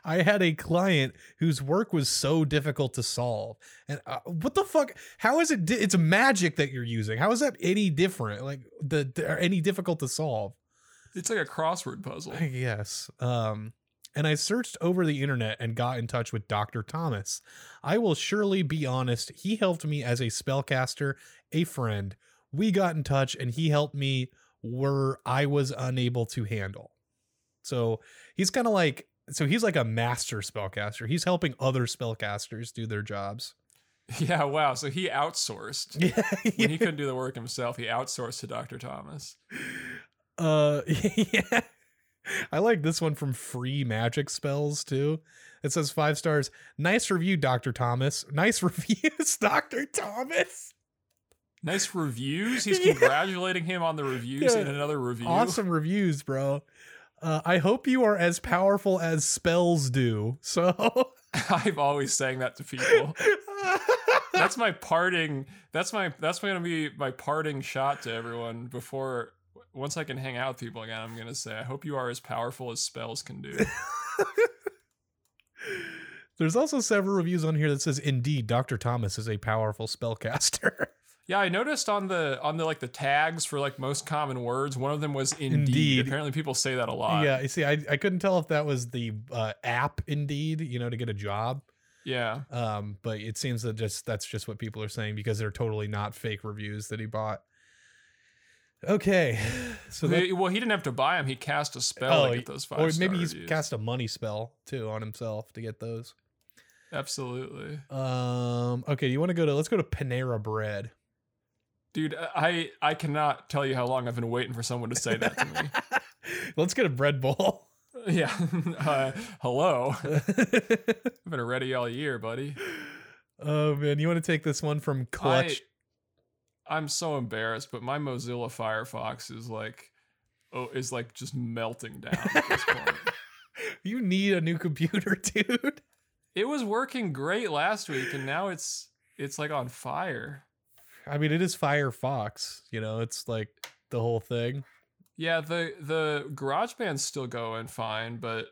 i had a client whose work was so difficult to solve and uh, what the fuck how is it di- it's magic that you're using how is that any different like the, the any difficult to solve
It's like a crossword puzzle.
I guess. Um, and I searched over the internet and got in touch with Dr. Thomas. I will surely be honest, he helped me as a spellcaster, a friend. We got in touch and he helped me where I was unable to handle. So he's kind of like, so he's like a master spellcaster. He's helping other spellcasters do their jobs.
Yeah. Wow. So he outsourced.
Yeah.
When he couldn't do the work himself, he outsourced to Dr. Thomas.
Uh, yeah. I like this one from Free Magic Spells too. It says five stars. Nice review, Dr. Thomas. Nice reviews, Dr. Thomas.
Nice reviews. He's congratulating him on the reviews
Yeah.
in another review.
Awesome reviews, bro. Uh, I hope you are as powerful as spells do. So
I'm always saying that to people. That's my parting. That's my. That's gonna be my parting shot to everyone before. Once I can hang out with people again, I'm gonna say, I hope you are as powerful as spells can do.
There's also several reviews on here that says, "Indeed, Dr. Thomas is a powerful spellcaster."
Yeah, I noticed on the on the like the tags for like most common words, one of them was indeed.
Indeed.
Apparently, people say that a lot.
yeah, you see, I, I couldn't tell if that was the uh, app Indeed, you know, to get a job.
yeah.
Um, but it seems that just that's just what people are saying because they're totally not fake reviews that he bought. Okay, so that,
well, he didn't have to buy them. He cast a spell
Oh,
to get those five.
or maybe he's
reviews.
cast a money spell too on himself to get those.
Absolutely,
Um, okay, you want to go to let's go to Panera Bread.
Dude. I I cannot tell you how long I've been waiting for someone to say that to me.
let's get a bread bowl.
yeah. Uh, hello. I've been ready all year, buddy.
oh man, you want to take this one from Clutch?
I, I'm so embarrassed, but my Mozilla Firefox is like, oh, is like just melting down at this point.
you need a new computer, dude.
It was working great last week, and now it's it's like on fire.
I mean, it is Firefox. You know, it's like the whole thing.
Yeah, the the GarageBand's still going fine, but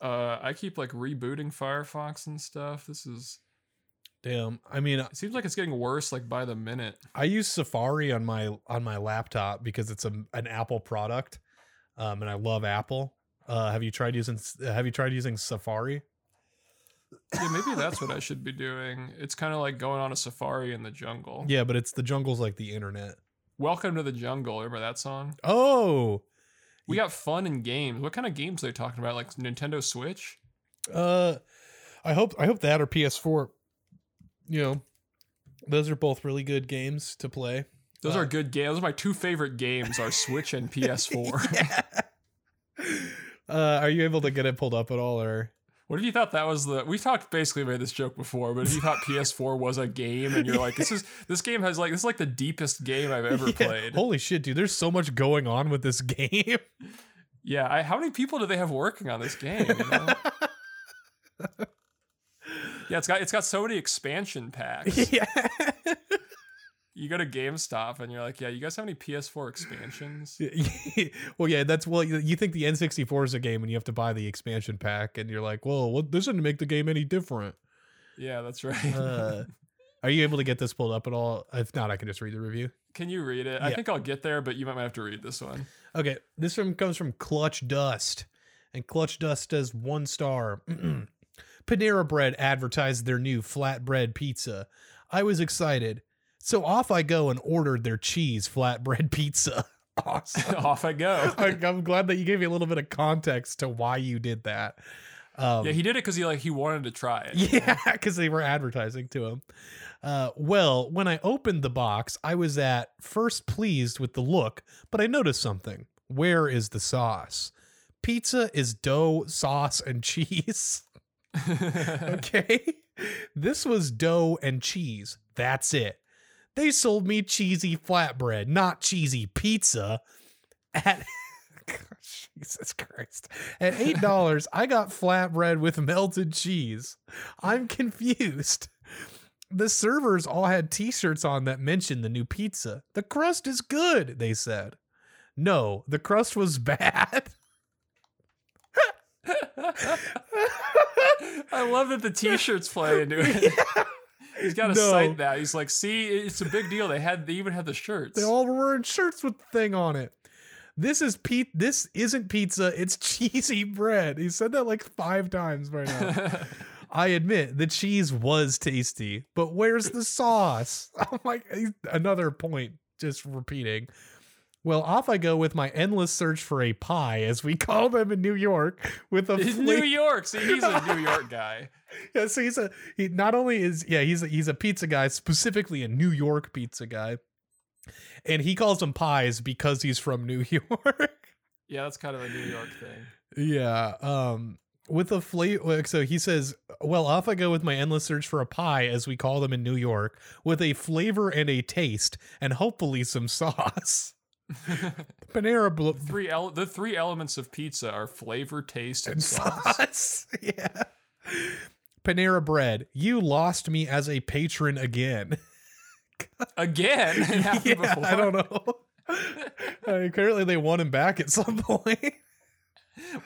uh, I keep like rebooting Firefox and stuff. This is
Damn. I mean,
it seems like it's getting worse like by the minute.
I use Safari on my on my laptop because it's a, an Apple product, um, and I love Apple. Uh, have you tried using Have you tried using Safari?
Yeah, maybe that's what I should be doing. It's kind of like going on a safari in the jungle.
Yeah, but it's the jungle's like the internet.
Welcome to the jungle. Remember that song?
Oh,
We got fun and games. What kind of games are they talking about? Like Nintendo Switch?
uh, I hope I hope that or PS4. You know, those are both really good games to play.
Those
Uh,
are good games. Those are my two favorite games are Switch and PS4.
Uh, are you able to get it pulled up at all, or
What if you thought that was the? We talked basically made this joke before, but if you thought PS4 was a game and you're like, this is this game has like this is like the deepest game I've ever
Yeah.
played.
Holy shit, dude! There's so much going on with this game.
Yeah, I, how many people do they have working on this game? You know? yeah, it's got it's got so many expansion packs.
yeah.
You go to GameStop and you're like, yeah, you guys have any PS4 expansions?
well, yeah, that's well. You think the N64 is a game, and you have to buy the expansion pack, and you're like, well, what, this doesn't make the game any different.
Yeah, that's right.
Uh, are you able to get this pulled up at all? If not, I can just read the review.
Can you read it? I think I'll get there, but you might have to read this one.
Okay, this one comes from Clutch Dust, and Clutch Dust does one star. Panera Bread advertised their new flatbread pizza. I was excited. So off I go and ordered their cheese flatbread pizza. Awesome.
Off I go.
I- I'm glad that you gave me a little bit of context to why you did that. Um,
yeah, he did it because he like he wanted to try it.
yeah, because they were advertising to him. Uh, well, when I opened the box, I was at first pleased with the look, but I noticed something. Where is the sauce? Pizza is dough, sauce, and cheese. okay? This was dough and cheese. That's it. They sold me cheesy flatbread, not cheesy pizza. At Jesus Christ. At $8, I got flatbread with melted cheese. I'm confused. The servers all had t shirts on that mentioned the new pizza. The crust is good, they said. No, the crust was bad.
I love that the t-shirts play into it. He's got to
No.
cite that. He's like, see, it's a big deal. They had, they even had the shirts.
They all were wearing shirts with the thing on it. This is Pete. This isn't pizza. It's cheesy bread. He said that like five times right now. I admit the cheese was tasty, but where's the sauce? I'm like another point, just repeating. Well, off I go with my endless search for a pie, as we call them in New York, with a
In New York. See, he's a New York guy.
yeah, so he's a he not only is yeah he's a, he's a pizza guy specifically a New York pizza guy, and he calls them pies because he's from New York.
Yeah, that's kind of a New York thing.
yeah, um, with a flavor. So he says, "Well, off I go with my endless search for a pie, as we call them in New York, with a flavor and a taste, and hopefully some sauce." Panera Bl-
three ele- the three elements of pizza are flavor, taste, and,
and
sauce.
sauce. yeah. Panera Bread, you lost me as a patron again.
Again,
yeah,
before.
I don't know. Uh, apparently, they won him back at some point.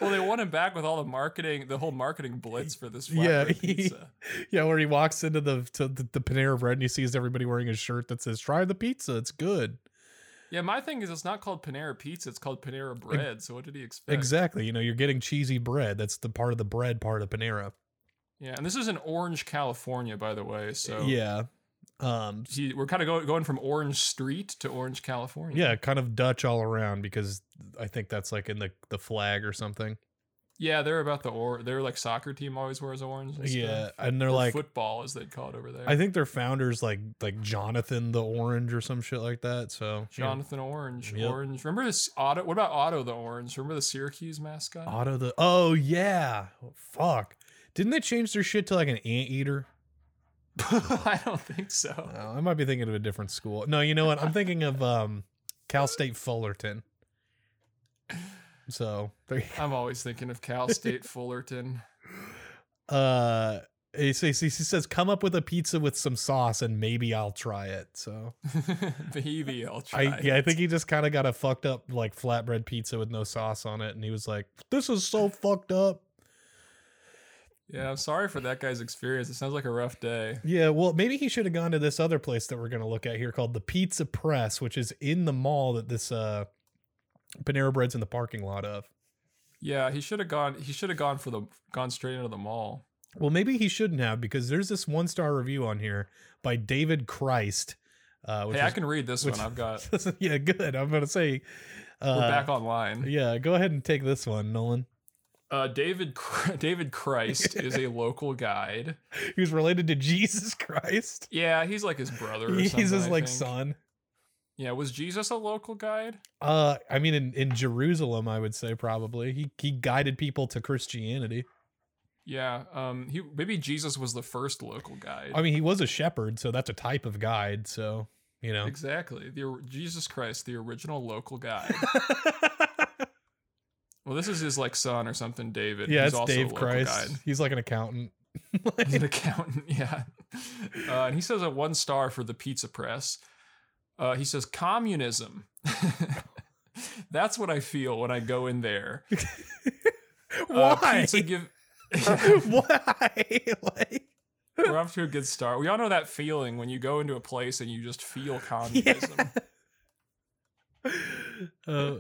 Well, they want him back with all the marketing, the whole marketing blitz for this
Yeah, he-
pizza.
yeah, where he walks into the to the, the Panera Bread and he sees everybody wearing a shirt that says "Try the pizza, it's good."
Yeah, my thing is, it's not called Panera Pizza; it's called Panera Bread. So what did he expect?
Exactly. You know, you're getting cheesy bread. That's the part of the bread part of Panera.
Yeah, and this is in Orange, California, by the way. So
Yeah. Um.
he, we're kind of go, going from Orange Street to Orange, California.
Yeah, kind of Dutch all around because I think that's like in the the flag or something.
Yeah, they're about the or. They're like soccer team always wears orange. And
Yeah,
stuff.
and they're
Or
like
football, as they'd call it over there.
I think their founders like like Jonathan the Orange or some shit like that. So
Jonathan Orange,
Yep.
Orange. Remember this Otto? What about Otto the Orange? Remember the Syracuse mascot?
Otto the Oh yeah. Fuck. Didn't they change their shit to like an anteater?
I don't think so.
I might be thinking of a different school. No, you know what? I'm thinking of um Cal State Fullerton. So
I'm always thinking of Cal State Fullerton.
uh he says, he says come up with a pizza with some sauce and maybe I'll try it. So
Maybe I'll try.
I yeah, I think he just kind of got a fucked up like flatbread pizza with no sauce on it and he was like, "This is so fucked up."
Yeah, I'm sorry for that guy's experience. It sounds like a rough day.
Yeah, well, maybe he should have gone to this other place that we're going to look at here called the Pizza Press, which is in the mall that this uh Panera Bread's in the parking lot of.
Yeah, he should have gone. He should have gone for the gone straight into the mall.
Well, maybe he shouldn't have because there's this one star review on here by David Christ. Uh,
Hey, I can read this
which-
one. I've got.
yeah, good. I'm going to say. Uh,
We're back online.
Yeah, go ahead and take this one, Nolan.
Uh, David David Christ is a local guide.
He's related to Jesus Christ.
Yeah, he's like his brother. Or
He's his
I
like
think.
son.
Yeah, was Jesus a local guide?
Uh, I mean, in, in Jerusalem, I would say probably he he guided people to Christianity.
Yeah. Um. He maybe Jesus was the first local guide.
I mean, he was a shepherd, so that's a type of guide. So you know,
Exactly. The Jesus Christ, the original local guide. well, this is his like son or something, David.
yeah,
He's
it's
also a
Dave Christ.
guide.
He's like an accountant.
He's an accountant, yeah. Uh, and he says a one star for the pizza press. Uh, he says communism. That's what I feel when I go in there. Uh,
Why?
pizza give.
Why? like,
We're off to a good start. We all know that feeling when you go into a place and you just feel communism.
uh,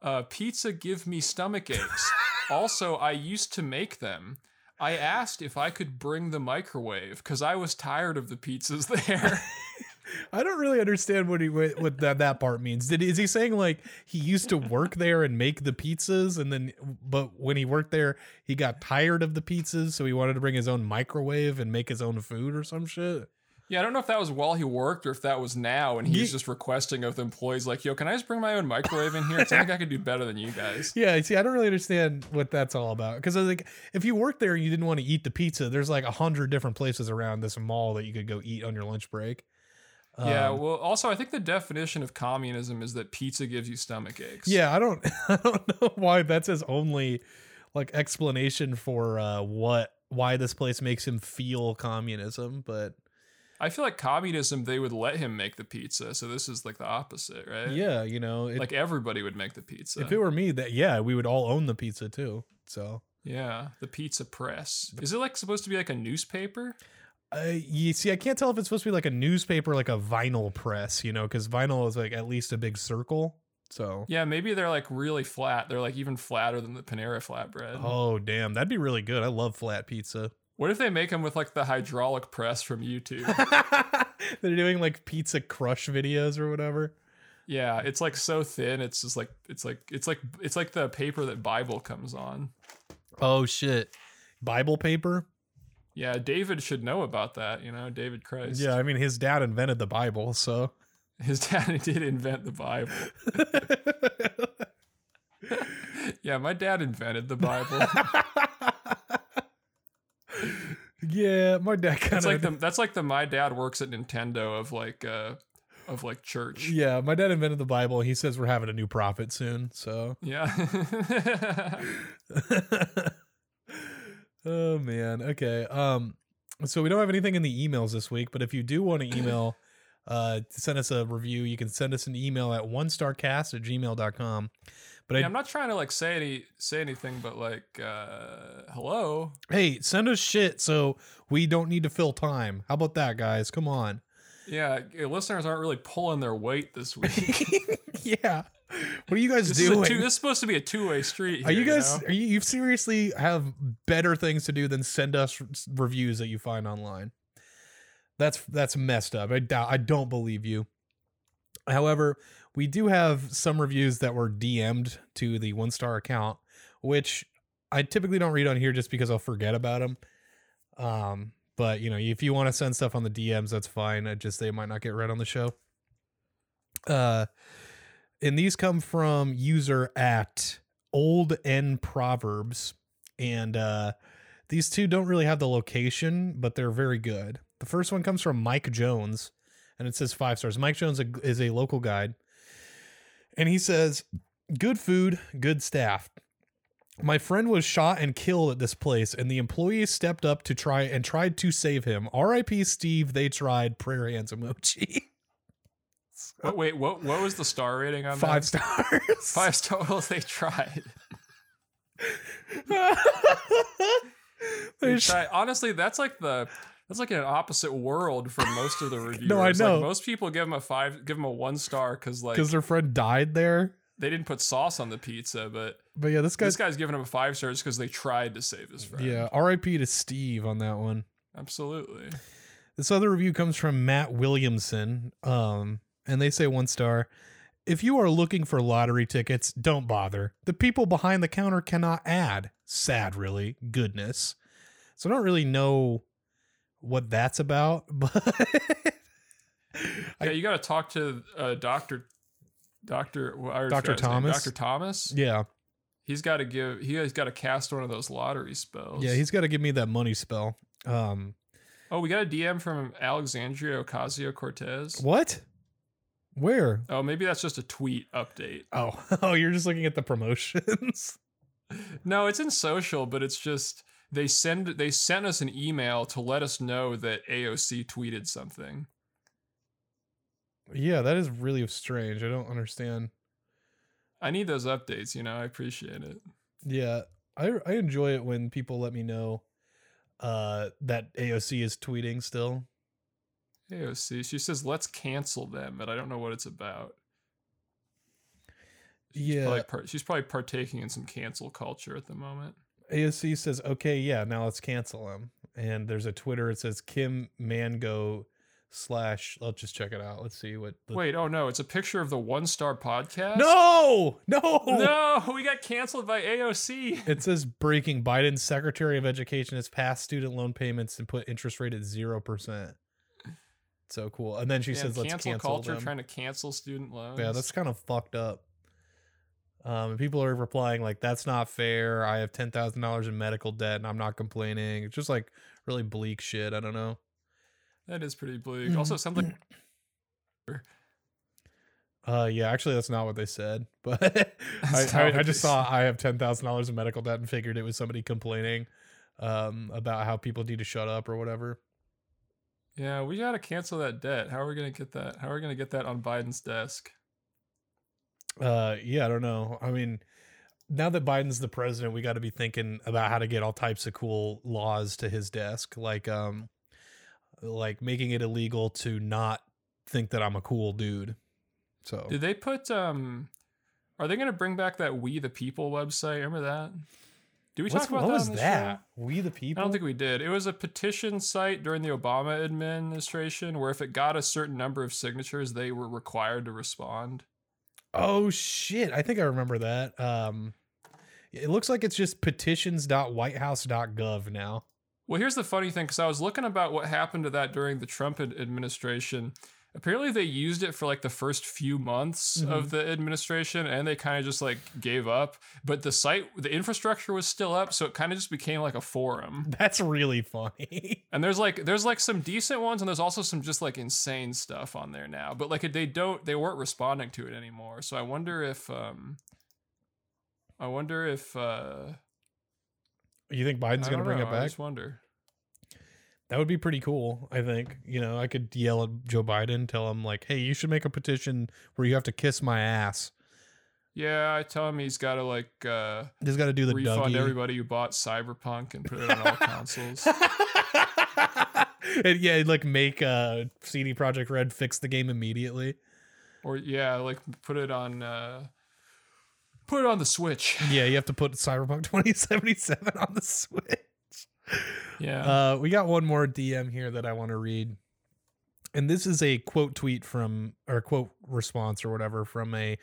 Uh, pizza give me stomach aches. also, I used to make them. I asked if I could bring the microwave because I was tired of the pizzas there.
I don't really understand what he what that that part means. Did is he saying like he used to work there and make the pizzas and then but when he worked there he got tired of the pizzas so he wanted to bring his own microwave and make his own food or some shit?
yeah, I don't know if that was while he worked or if that was now and he's just requesting of the employees like, "Yo, can I just bring my own microwave in here? I think I could do better than you guys."
Yeah, see, I don't really understand what that's all about. Because i like, if you work there and you didn't want to eat the pizza, there's like a hundred different places around this mall that you could go eat on your lunch break.
Yeah,
Um,
well, also I think the definition of communism is that pizza gives you stomach aches.
yeah, I don't, I don't know why that's his only like explanation for uh, what why this place makes him feel communism. But
I feel like communism they would let him make the pizza, so this is like the opposite, right?
yeah, you know, it,
like everybody would make the pizza.
if it were me, that yeah, we would all own the pizza too. So.
yeah, the pizza press. Is it like supposed to be like a newspaper?
Uh, you see, I can't tell if it's supposed to be like a newspaper, like a vinyl press, you know, because vinyl is like at least a big circle. So,
Yeah, maybe they're like really flat. They're like even flatter than the Panera flatbread.
oh damn, that'd be really good. I love flat pizza.
What if they make them with like the hydraulic press from YouTube?
They're doing like pizza crush videos or whatever.
yeah, it's like so thin. It's just like it's like it's like it's like the paper that Bible comes on.
Oh shit, Bible paper.
Yeah, David should know about that. You know, David Christ.
Yeah, I mean his dad invented the Bible, so.
his dad did invent the Bible. Yeah, my dad invented the Bible.
yeah, my dad kind
That's like the that's like the my dad works at Nintendo of like uh of like church.
Yeah, my dad invented the Bible. He says we're having a new prophet soon, so.
Yeah.
Oh man. Okay. Um so we don't have anything in the emails this week, but if you do want to email uh send us a review, you can send us an email at one starcast at gmail.com. But
Yeah,
I
I'm not trying to like say any say anything, but like uh hello.
hey, send us shit so we don't need to fill time. How about that, guys? Come on.
Yeah, listeners aren't really pulling their weight this week.
yeah. What are you guys
This is,
doing?
two, this is supposed to be a two way street.
are you
here,
guys
know?
are you, you seriously have better things to do than send us reviews that you find online that's that's messed up i doubt i don't believe you however we do have some reviews that were dm'd to the one star account which i typically don't read on here just because i'll forget about them um but you know if you want to send stuff on the dms that's fine. I just they might not get read on the show. Uh and these come from user at old n proverbs and uh these two don't really have the location but they're very good. The first one comes from mike jones and it says five stars. Mike jones is a local guide and he says good food good staff my friend was shot and killed at this place and the employees stepped up to try and tried to save him rip steve they tried prayer hands emoji
What, wait, what what was the star rating on
five
that?
stars
Five stars. They tried. They tried. Honestly, that's like the that's like an opposite world for most of the reviewers.
No, I know.
Like most people give them a five, give them a one star because like
because their friend died there.
They didn't put sauce on the pizza, but
But yeah, this guy
this
guy's
giving him a five stars because they tried to save his friend.
yeah. R.I.P. to Steve on that one.
absolutely.
This other review comes from Matt Williamson, um, and they say one star. If you are looking for lottery tickets, don't bother. The people behind the counter cannot add. Sad, really. Goodness. So I don't really know what that's about, but
yeah, you got to talk to uh, Doctor Doctor
Dr. Thomas?
Doctor Thomas.
yeah,
He's got to give. He has got to cast one of those lottery spells.
yeah, he's got to give me that money spell. Um,
Oh, we got a DM from Alexandria Ocasio Cortez.
what? Where?
Oh, maybe that's just a tweet update.
Oh, oh, you're just looking at the promotions.
No, it's in social, but it's just they send they sent us an email to let us know that AOC tweeted something.
Yeah, that is really strange. I don't understand.
I need those updates, you know. I appreciate it.
Yeah, I I enjoy it when people let me know uh that AOC is tweeting still.
AOC, she says let's cancel them, but I don't know what it's about. She's
Yeah.
probably par- she's probably partaking in some cancel culture at the moment.
AOC says, "Okay, yeah, now let's cancel them. And there's a Twitter. It says Kim Mango slash. Let's just check it out. Let's see what. The,
Wait, oh no, it's a picture of the One Star Podcast.
no, no,
no, we got canceled by AOC.
It says breaking Biden's Secretary of Education has passed student loan payments and put interest rate at zero percent. So cool. And then she
Yeah,
says, "Let's
cancel
cancel
culture
them."
trying to cancel student loans.
Yeah, that's kind of fucked up. Um, people are replying like, "That's not fair. I have ten thousand dollars in medical debt, and I'm not complaining." It's just like really bleak shit. I don't know.
That is pretty bleak. Also, it sounds like
Uh, yeah, actually, that's not what they said. But I, I, I just saw I have ten thousand dollars in medical debt and figured it was somebody complaining um about how people need to shut up or whatever.
yeah, we gotta cancel that debt. How are we gonna get that? How are we gonna get that on Biden's desk?
Uh, yeah, I don't know. I mean, now that Biden's the president, we got to be thinking about how to get all types of cool laws to his desk, like um, like making it illegal to not think that I'm a cool dude. So
Did they put um? Are they gonna bring back that We the People website? Remember that? Did we
What's-
talk about
what
that?
was that?
show?
We the People?
I don't think we did. It was a petition site during the Obama administration where if it got a certain number of signatures, they were required to respond.
Oh shit! I think I remember that. Um, it looks like it's just petitions.whitehouse.gov now.
Well, here's the funny thing because I was looking about what happened to that during the Trump administration. Apparently, they used it for like the first few months of the administration and they kind of just like gave up. But the site, the infrastructure was still up. So it kind of just became like a forum.
That's really funny.
And there's like, there's like some decent ones and there's also some just like insane stuff on there now. But like they don't, they weren't responding to it anymore. So I wonder if, um, I wonder if, uh,
you think Biden's gonna bring
know,
it back?
I just wonder.
That would be pretty cool. I think. You know, I could yell at Joe Biden, tell him like, "Hey, you should make a petition where you have to kiss my ass."
Yeah, I tell him he's got to like, uh,
He's got to do the
refund
Dougie.
everybody who bought Cyberpunk and put it on all consoles.
and yeah, like make uh CD Projekt Red fix the game immediately.
Or yeah, like put it on uh put it on the Switch.
Yeah, you have to put Cyberpunk 2077 on the Switch.
Yeah.
Uh, we got one more DM here that I want to read. And this is a quote tweet from or quote response or whatever from a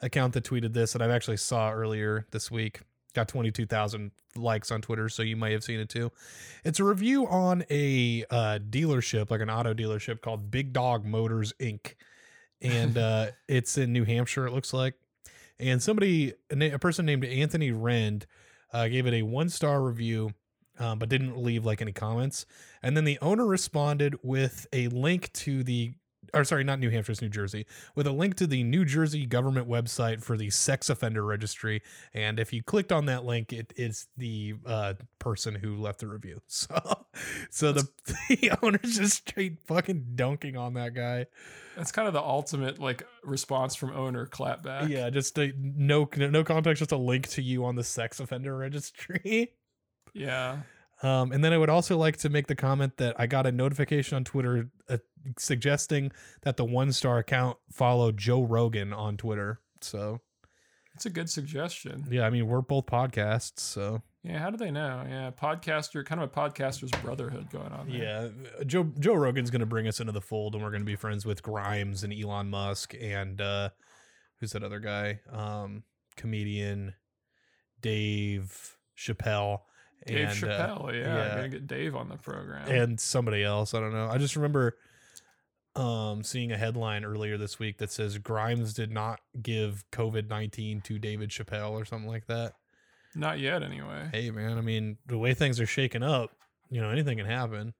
account that tweeted this that I've actually saw earlier this week. Got 22,000 likes on Twitter, so you might have seen it too. It's a review on a uh, dealership, like an auto dealership called Big Dog Motors Inc. And uh, it's in New Hampshire, it looks like. And somebody, a, person named Anthony Rend, uh, gave it a one star review um, but didn't leave like any comments. And then the owner responded with a link to the, or sorry, not New Hampshire, it's New Jersey, with a link to the New Jersey government website for the sex offender registry. And if you clicked on that link, it is the uh, person who left the review. So, so the, the owner's just straight fucking dunking on that guy.
That's kind of the ultimate like response from owner clapback.
Yeah, just a, no no context, just a link to you on the sex offender registry.
Yeah.
Um, and then I would also like to make the comment that I got a notification on Twitter uh, suggesting that the one star account follow Joe Rogan on Twitter. So
It's a good suggestion.
yeah, I mean we're both podcasts, so
Yeah, how do they know? Yeah, podcaster, kind of a podcaster's brotherhood going on there.
yeah, Joe Joe Rogan's gonna bring us into the fold, and we're gonna be friends with Grimes and Elon Musk and uh, who's that other guy? Um, comedian Dave Chappelle.
Dave
and, uh,
Chappelle, yeah,
yeah.
Gonna get Dave on the program.
and somebody else. I don't know. I just remember um seeing a headline earlier this week that says Grimes did not give COVID nineteen to David Chappelle or something like that.
Not yet, anyway.
Hey man, I mean the way things are shaking up, you know anything can happen.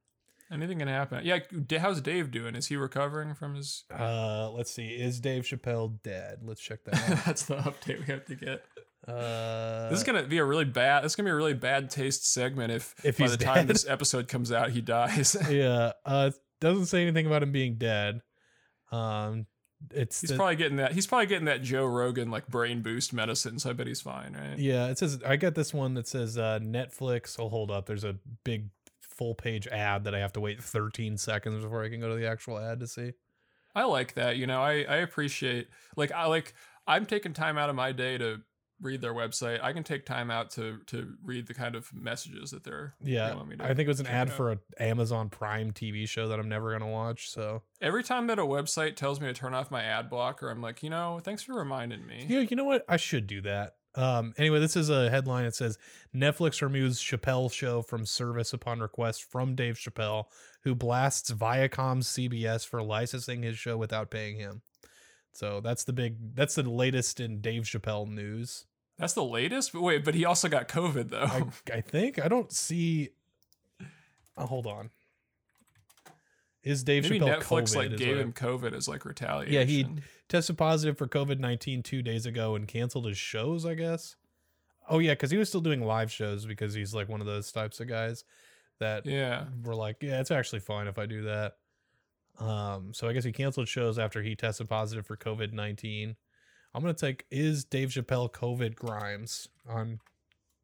Anything can happen. Yeah, how's Dave doing? Is he recovering from his?
Uh, let's see. Is Dave Chappelle dead? Let's check that out.
That's the update we have to get.
Uh,
This is gonna be a really bad. This is gonna be a really bad taste segment if,
If
by the time this episode comes out he dies.
yeah. Uh, doesn't say anything about him being dead. Um, it's
he's
the-
probably getting that. He's probably getting that Joe Rogan like brain boost medicine. So I bet he's fine, right?
Yeah, it says I got this one that says uh, Netflix. Oh, hold up. There's a big full page ad that I have to wait 13 seconds before I can go to the actual ad to see.
I like that. You know, I I appreciate like I like I'm taking time out of my day to read their website. I can take time out to to read the kind of messages that they're.
Yeah,
they me to
I think it was an ad
out.
for an Amazon Prime TV show that I'm never gonna watch. So
Every time that a website tells me to turn off my ad blocker, I'm like, you know, thanks for reminding me.
Yeah, you know what? I should do that. Um, anyway, this is a headline. It says Netflix removes Chappelle show from service upon request from Dave Chappelle, who blasts Viacom's CBS for licensing his show without paying him. So that's the big. That's the latest in Dave Chappelle news.
That's the latest. But wait, but he also got COVID though.
I, I think I don't see. Oh, hold on. Is Dave
Maybe
Chappelle
Netflix
COVID?
like gave him COVID as like retaliation.
Yeah, he tested positive for COVID 19 two days ago and canceled his shows, I guess. Oh, yeah, because he was still doing live shows because he's like one of those types of guys that
Yeah.
were like, yeah, it's actually fine if I do that. Um, so I guess he canceled shows after he tested positive for COVID 19. I'm going to take is Dave Chappelle COVID Grimes on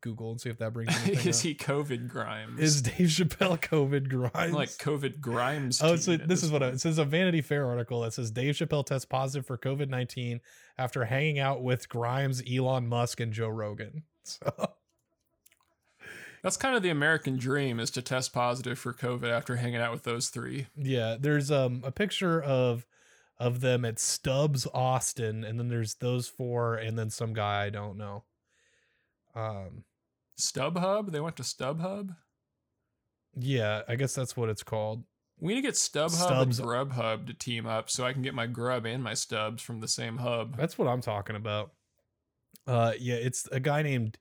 Google and see if that brings anything
Is
up.
he COVID Grimes?
Is Dave Chappelle COVID Grimes?
like COVID Grimes?
Oh, so this is what I, it says a Vanity Fair article that says Dave Chappelle tests positive for COVID 19 after hanging out with Grimes, Elon Musk, and Joe Rogan. So,
That's kind of the American dream is to test positive for COVID after hanging out with those three.
yeah, there's um a picture of of them at Stubbs, Austin, and then there's those four, and then some guy I don't know. Um,
StubHub? They went to StubHub?
yeah, I guess that's what it's called.
We need to get StubHub
Stubbs.
and Grubhub to team up so I can get my grub and my stubs from the same hub.
That's what I'm talking about. Uh, yeah, it's a guy named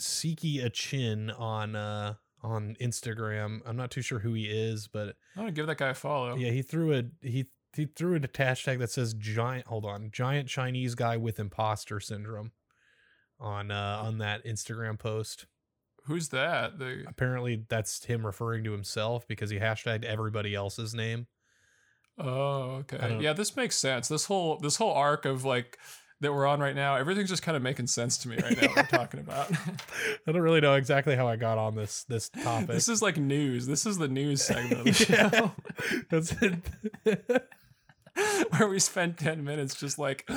Siki Achin on uh on Instagram. I'm not too sure who he is, but
I'm gonna give that guy a follow.
yeah, he threw a he he threw a hashtag that says giant. Hold on, giant Chinese guy with imposter syndrome on uh on that Instagram post.
Who's that? The
Apparently, that's him referring to himself because he hashtagged everybody else's name.
Oh, okay. Yeah, this makes sense. This whole this whole arc of like that we're on right now, everything's just kind of making sense to me right now. What we're talking about.
I don't really know exactly how I got on this this topic.
this is like news. This is the news segment of the show
Yeah. That's it.
where we spend 10 minutes just like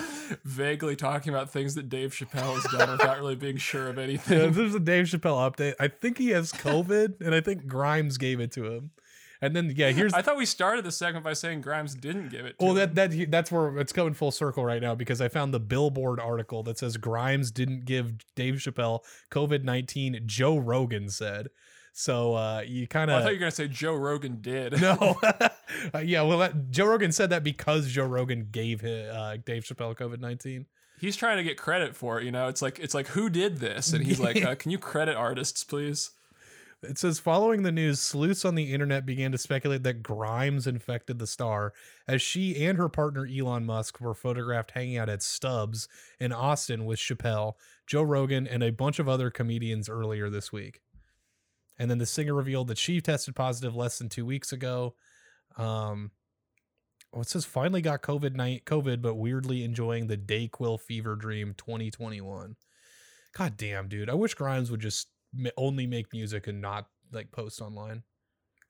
vaguely talking about things that Dave Chappelle has done without really being sure of
Yeah,
anything.
this is a Dave Chappelle update. I think he has COVID, and I think Grimes gave it to him. And then yeah, here's
I thought we started the segment by saying Grimes didn't give it to
well
him.
that that that's where it's coming full circle right now because I found the Billboard article that says Grimes didn't give Dave Chappelle COVID nineteen. Joe Rogan said. So uh, you kind
Oh, I thought you were gonna say Joe Rogan did.
no, Uh, yeah. Well, that, Joe Rogan said that because Joe Rogan gave hi- uh, Dave Chappelle COVID nineteen.
He's trying to get credit for it, you know. It's like it's like who did this? And he's like, uh, "Can you credit artists, please?"
It says following the news, sleuths on the internet began to speculate that Grimes infected the star as she and her partner Elon Musk were photographed hanging out at Stubbs in Austin with Chappelle, Joe Rogan, and a bunch of other comedians earlier this week. And then the singer revealed that she tested positive less than two weeks ago. Um, oh, it says finally got COVID night COVID, but weirdly enjoying the Dayquil fever dream 2021. God damn, dude! I wish Grimes would just only make music and not like post online.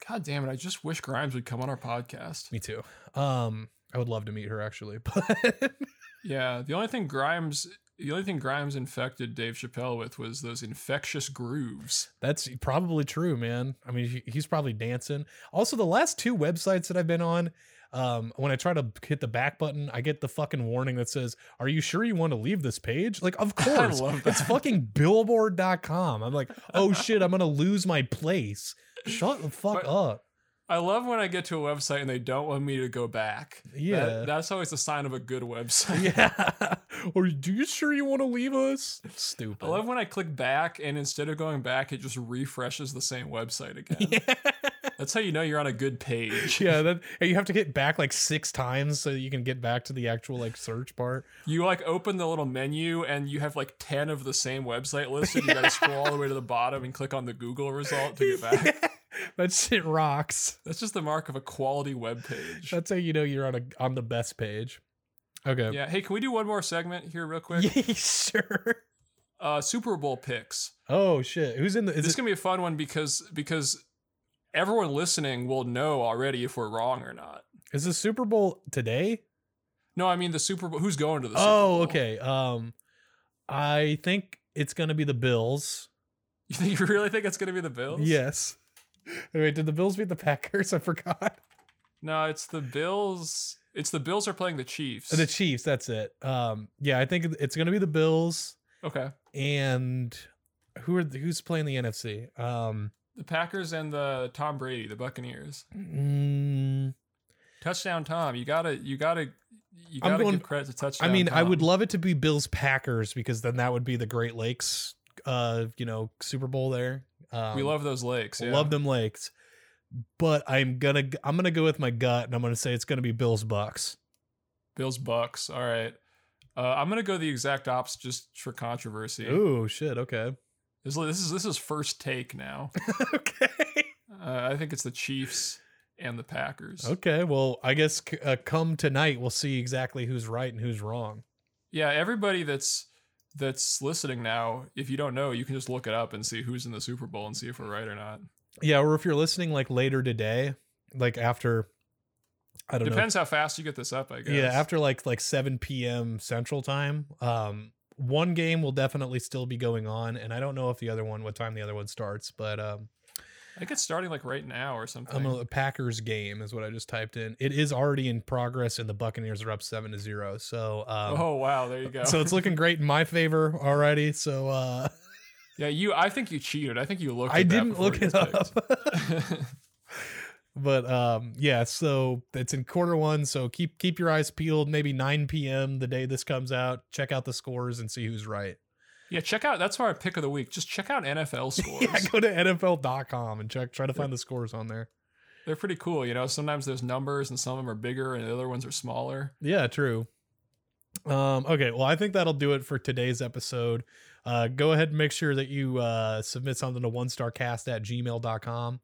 God damn it! I just wish Grimes would come on our podcast.
Me too. Um, I would love to meet her actually, but
Yeah, the only thing Grimes, the only thing Grimes infected Dave Chappelle with was those infectious grooves.
that's probably true, man. I mean, he's probably dancing. Also, the last two websites that I've been on, um, when I try to hit the back button, I get the fucking warning that says, "Are you sure you want to leave this page?" Like, of
I
course, it's
that.
fucking Billboard.com. I'm like, oh shit, I'm gonna lose my place. Shut the fuck
But-
up.
I love when I get to a website and they don't want me to go back. That-
Yeah.
that's always a sign of a good website.
Yeah. or do you sure you want to leave us? Stupid.
I love when I click back and instead of going back, it just refreshes the same website again. That's how you know you're on a good page.
yeah, that you have to get back like six times so you can get back to the actual like search part.
You like open the little menu and you have like 10 of the same website listed. You gotta scroll all the way to the bottom and click on the Google result to get back.
that shit rocks.
That's just the mark of a quality web page.
That's how you know you're on a on the best page. Okay.
Yeah. Hey, can we do one more segment here real quick?
Yeah, sure.
Uh Super Bowl picks.
Oh shit. Who's in the is
this is
it,
gonna be a fun one because because everyone listening will know already if we're wrong or not.
is the Super Bowl today?
No, I mean the Super Bowl. Who's going to the Super
Oh, okay. Um I think it's gonna be the Bills.
You think you really think it's going to be the Bills?
Yes. Wait, did the Bills beat the Packers? I forgot.
No, it's the Bills. It's the Bills are playing the Chiefs.
The Chiefs. That's it. Um, yeah, I think it's gonna be the Bills
okay.
and who are the, who's playing the NFC? Um,
The Packers and the Tom Brady, the Buccaneers.
mm,
Touchdown Tom. You gotta you gotta you
I'm
gotta
going-
give credit to touchdown.
I mean, I would love it to be Bills Packers because then that would be the Great Lakes, uh, you know, Super Bowl there. Um,
we love those lakes. Yeah.
love them lakes, but I'm gonna I'm gonna go with my gut and I'm gonna say it's gonna be Bills Bucks.
Bills Bucks. All right. Uh, I'm gonna go the exact opposite just for controversy.
Oh shit! Okay.
This, this is this is first take now.
okay.
Uh, I think it's the Chiefs and the Packers.
Okay. Well, I guess uh, come tonight we'll see exactly who's right and who's wrong.
Yeah, everybody that's that's listening now, if you don't know, you can just look it up and see who's in the Super Bowl and see if we're right or not.
Yeah, or if you're listening like later today, like after, I don't know.
Depends how fast you get this up, I guess.
Yeah, after like like 7 p.m. Central Time. Um, one game will definitely still be going on, and I don't know if the other one, what time the other one starts, but um,
I think it's starting like right now or something.
I'm a Packers game is what I just typed in. It is already in progress, and the Buccaneers are up seven to zero. So, um,
oh wow, there you go.
so it's looking great in my favor already. So, uh,
yeah, you. I think you cheated. I think you looked.
I didn't look it up. but um yeah so it's in quarter one so keep keep your eyes peeled maybe 9 p.m the day this comes out check out the scores and see who's right
yeah, check out. That's our pick of the week. Just check out NFL scores.
yeah go to nfl.com and check try to find the scores on there
They're pretty cool. You know, sometimes there's numbers and some of them are bigger and the other ones are smaller.
yeah true um okay well i think that'll do it for today's episode uh go ahead and make sure that you uh submit something to one star cast at gmail.com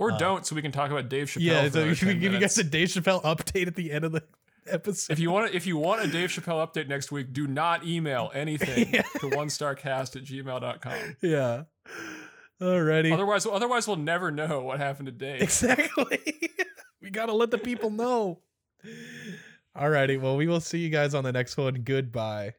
Or
Uh,
don't, so we can talk about Dave Chappelle.
yeah so we can give you guys a dave chappelle update at the end of the episode
If you want, if you want a Dave Chappelle update next week, do not email anything
Yeah.
to one starcast at gmail.com.
yeah alrighty
Otherwise, otherwise we'll never know what happened to Dave.
Exactly. we got to let the people know. Alrighty. Well, we will see you guys on the next one. Goodbye.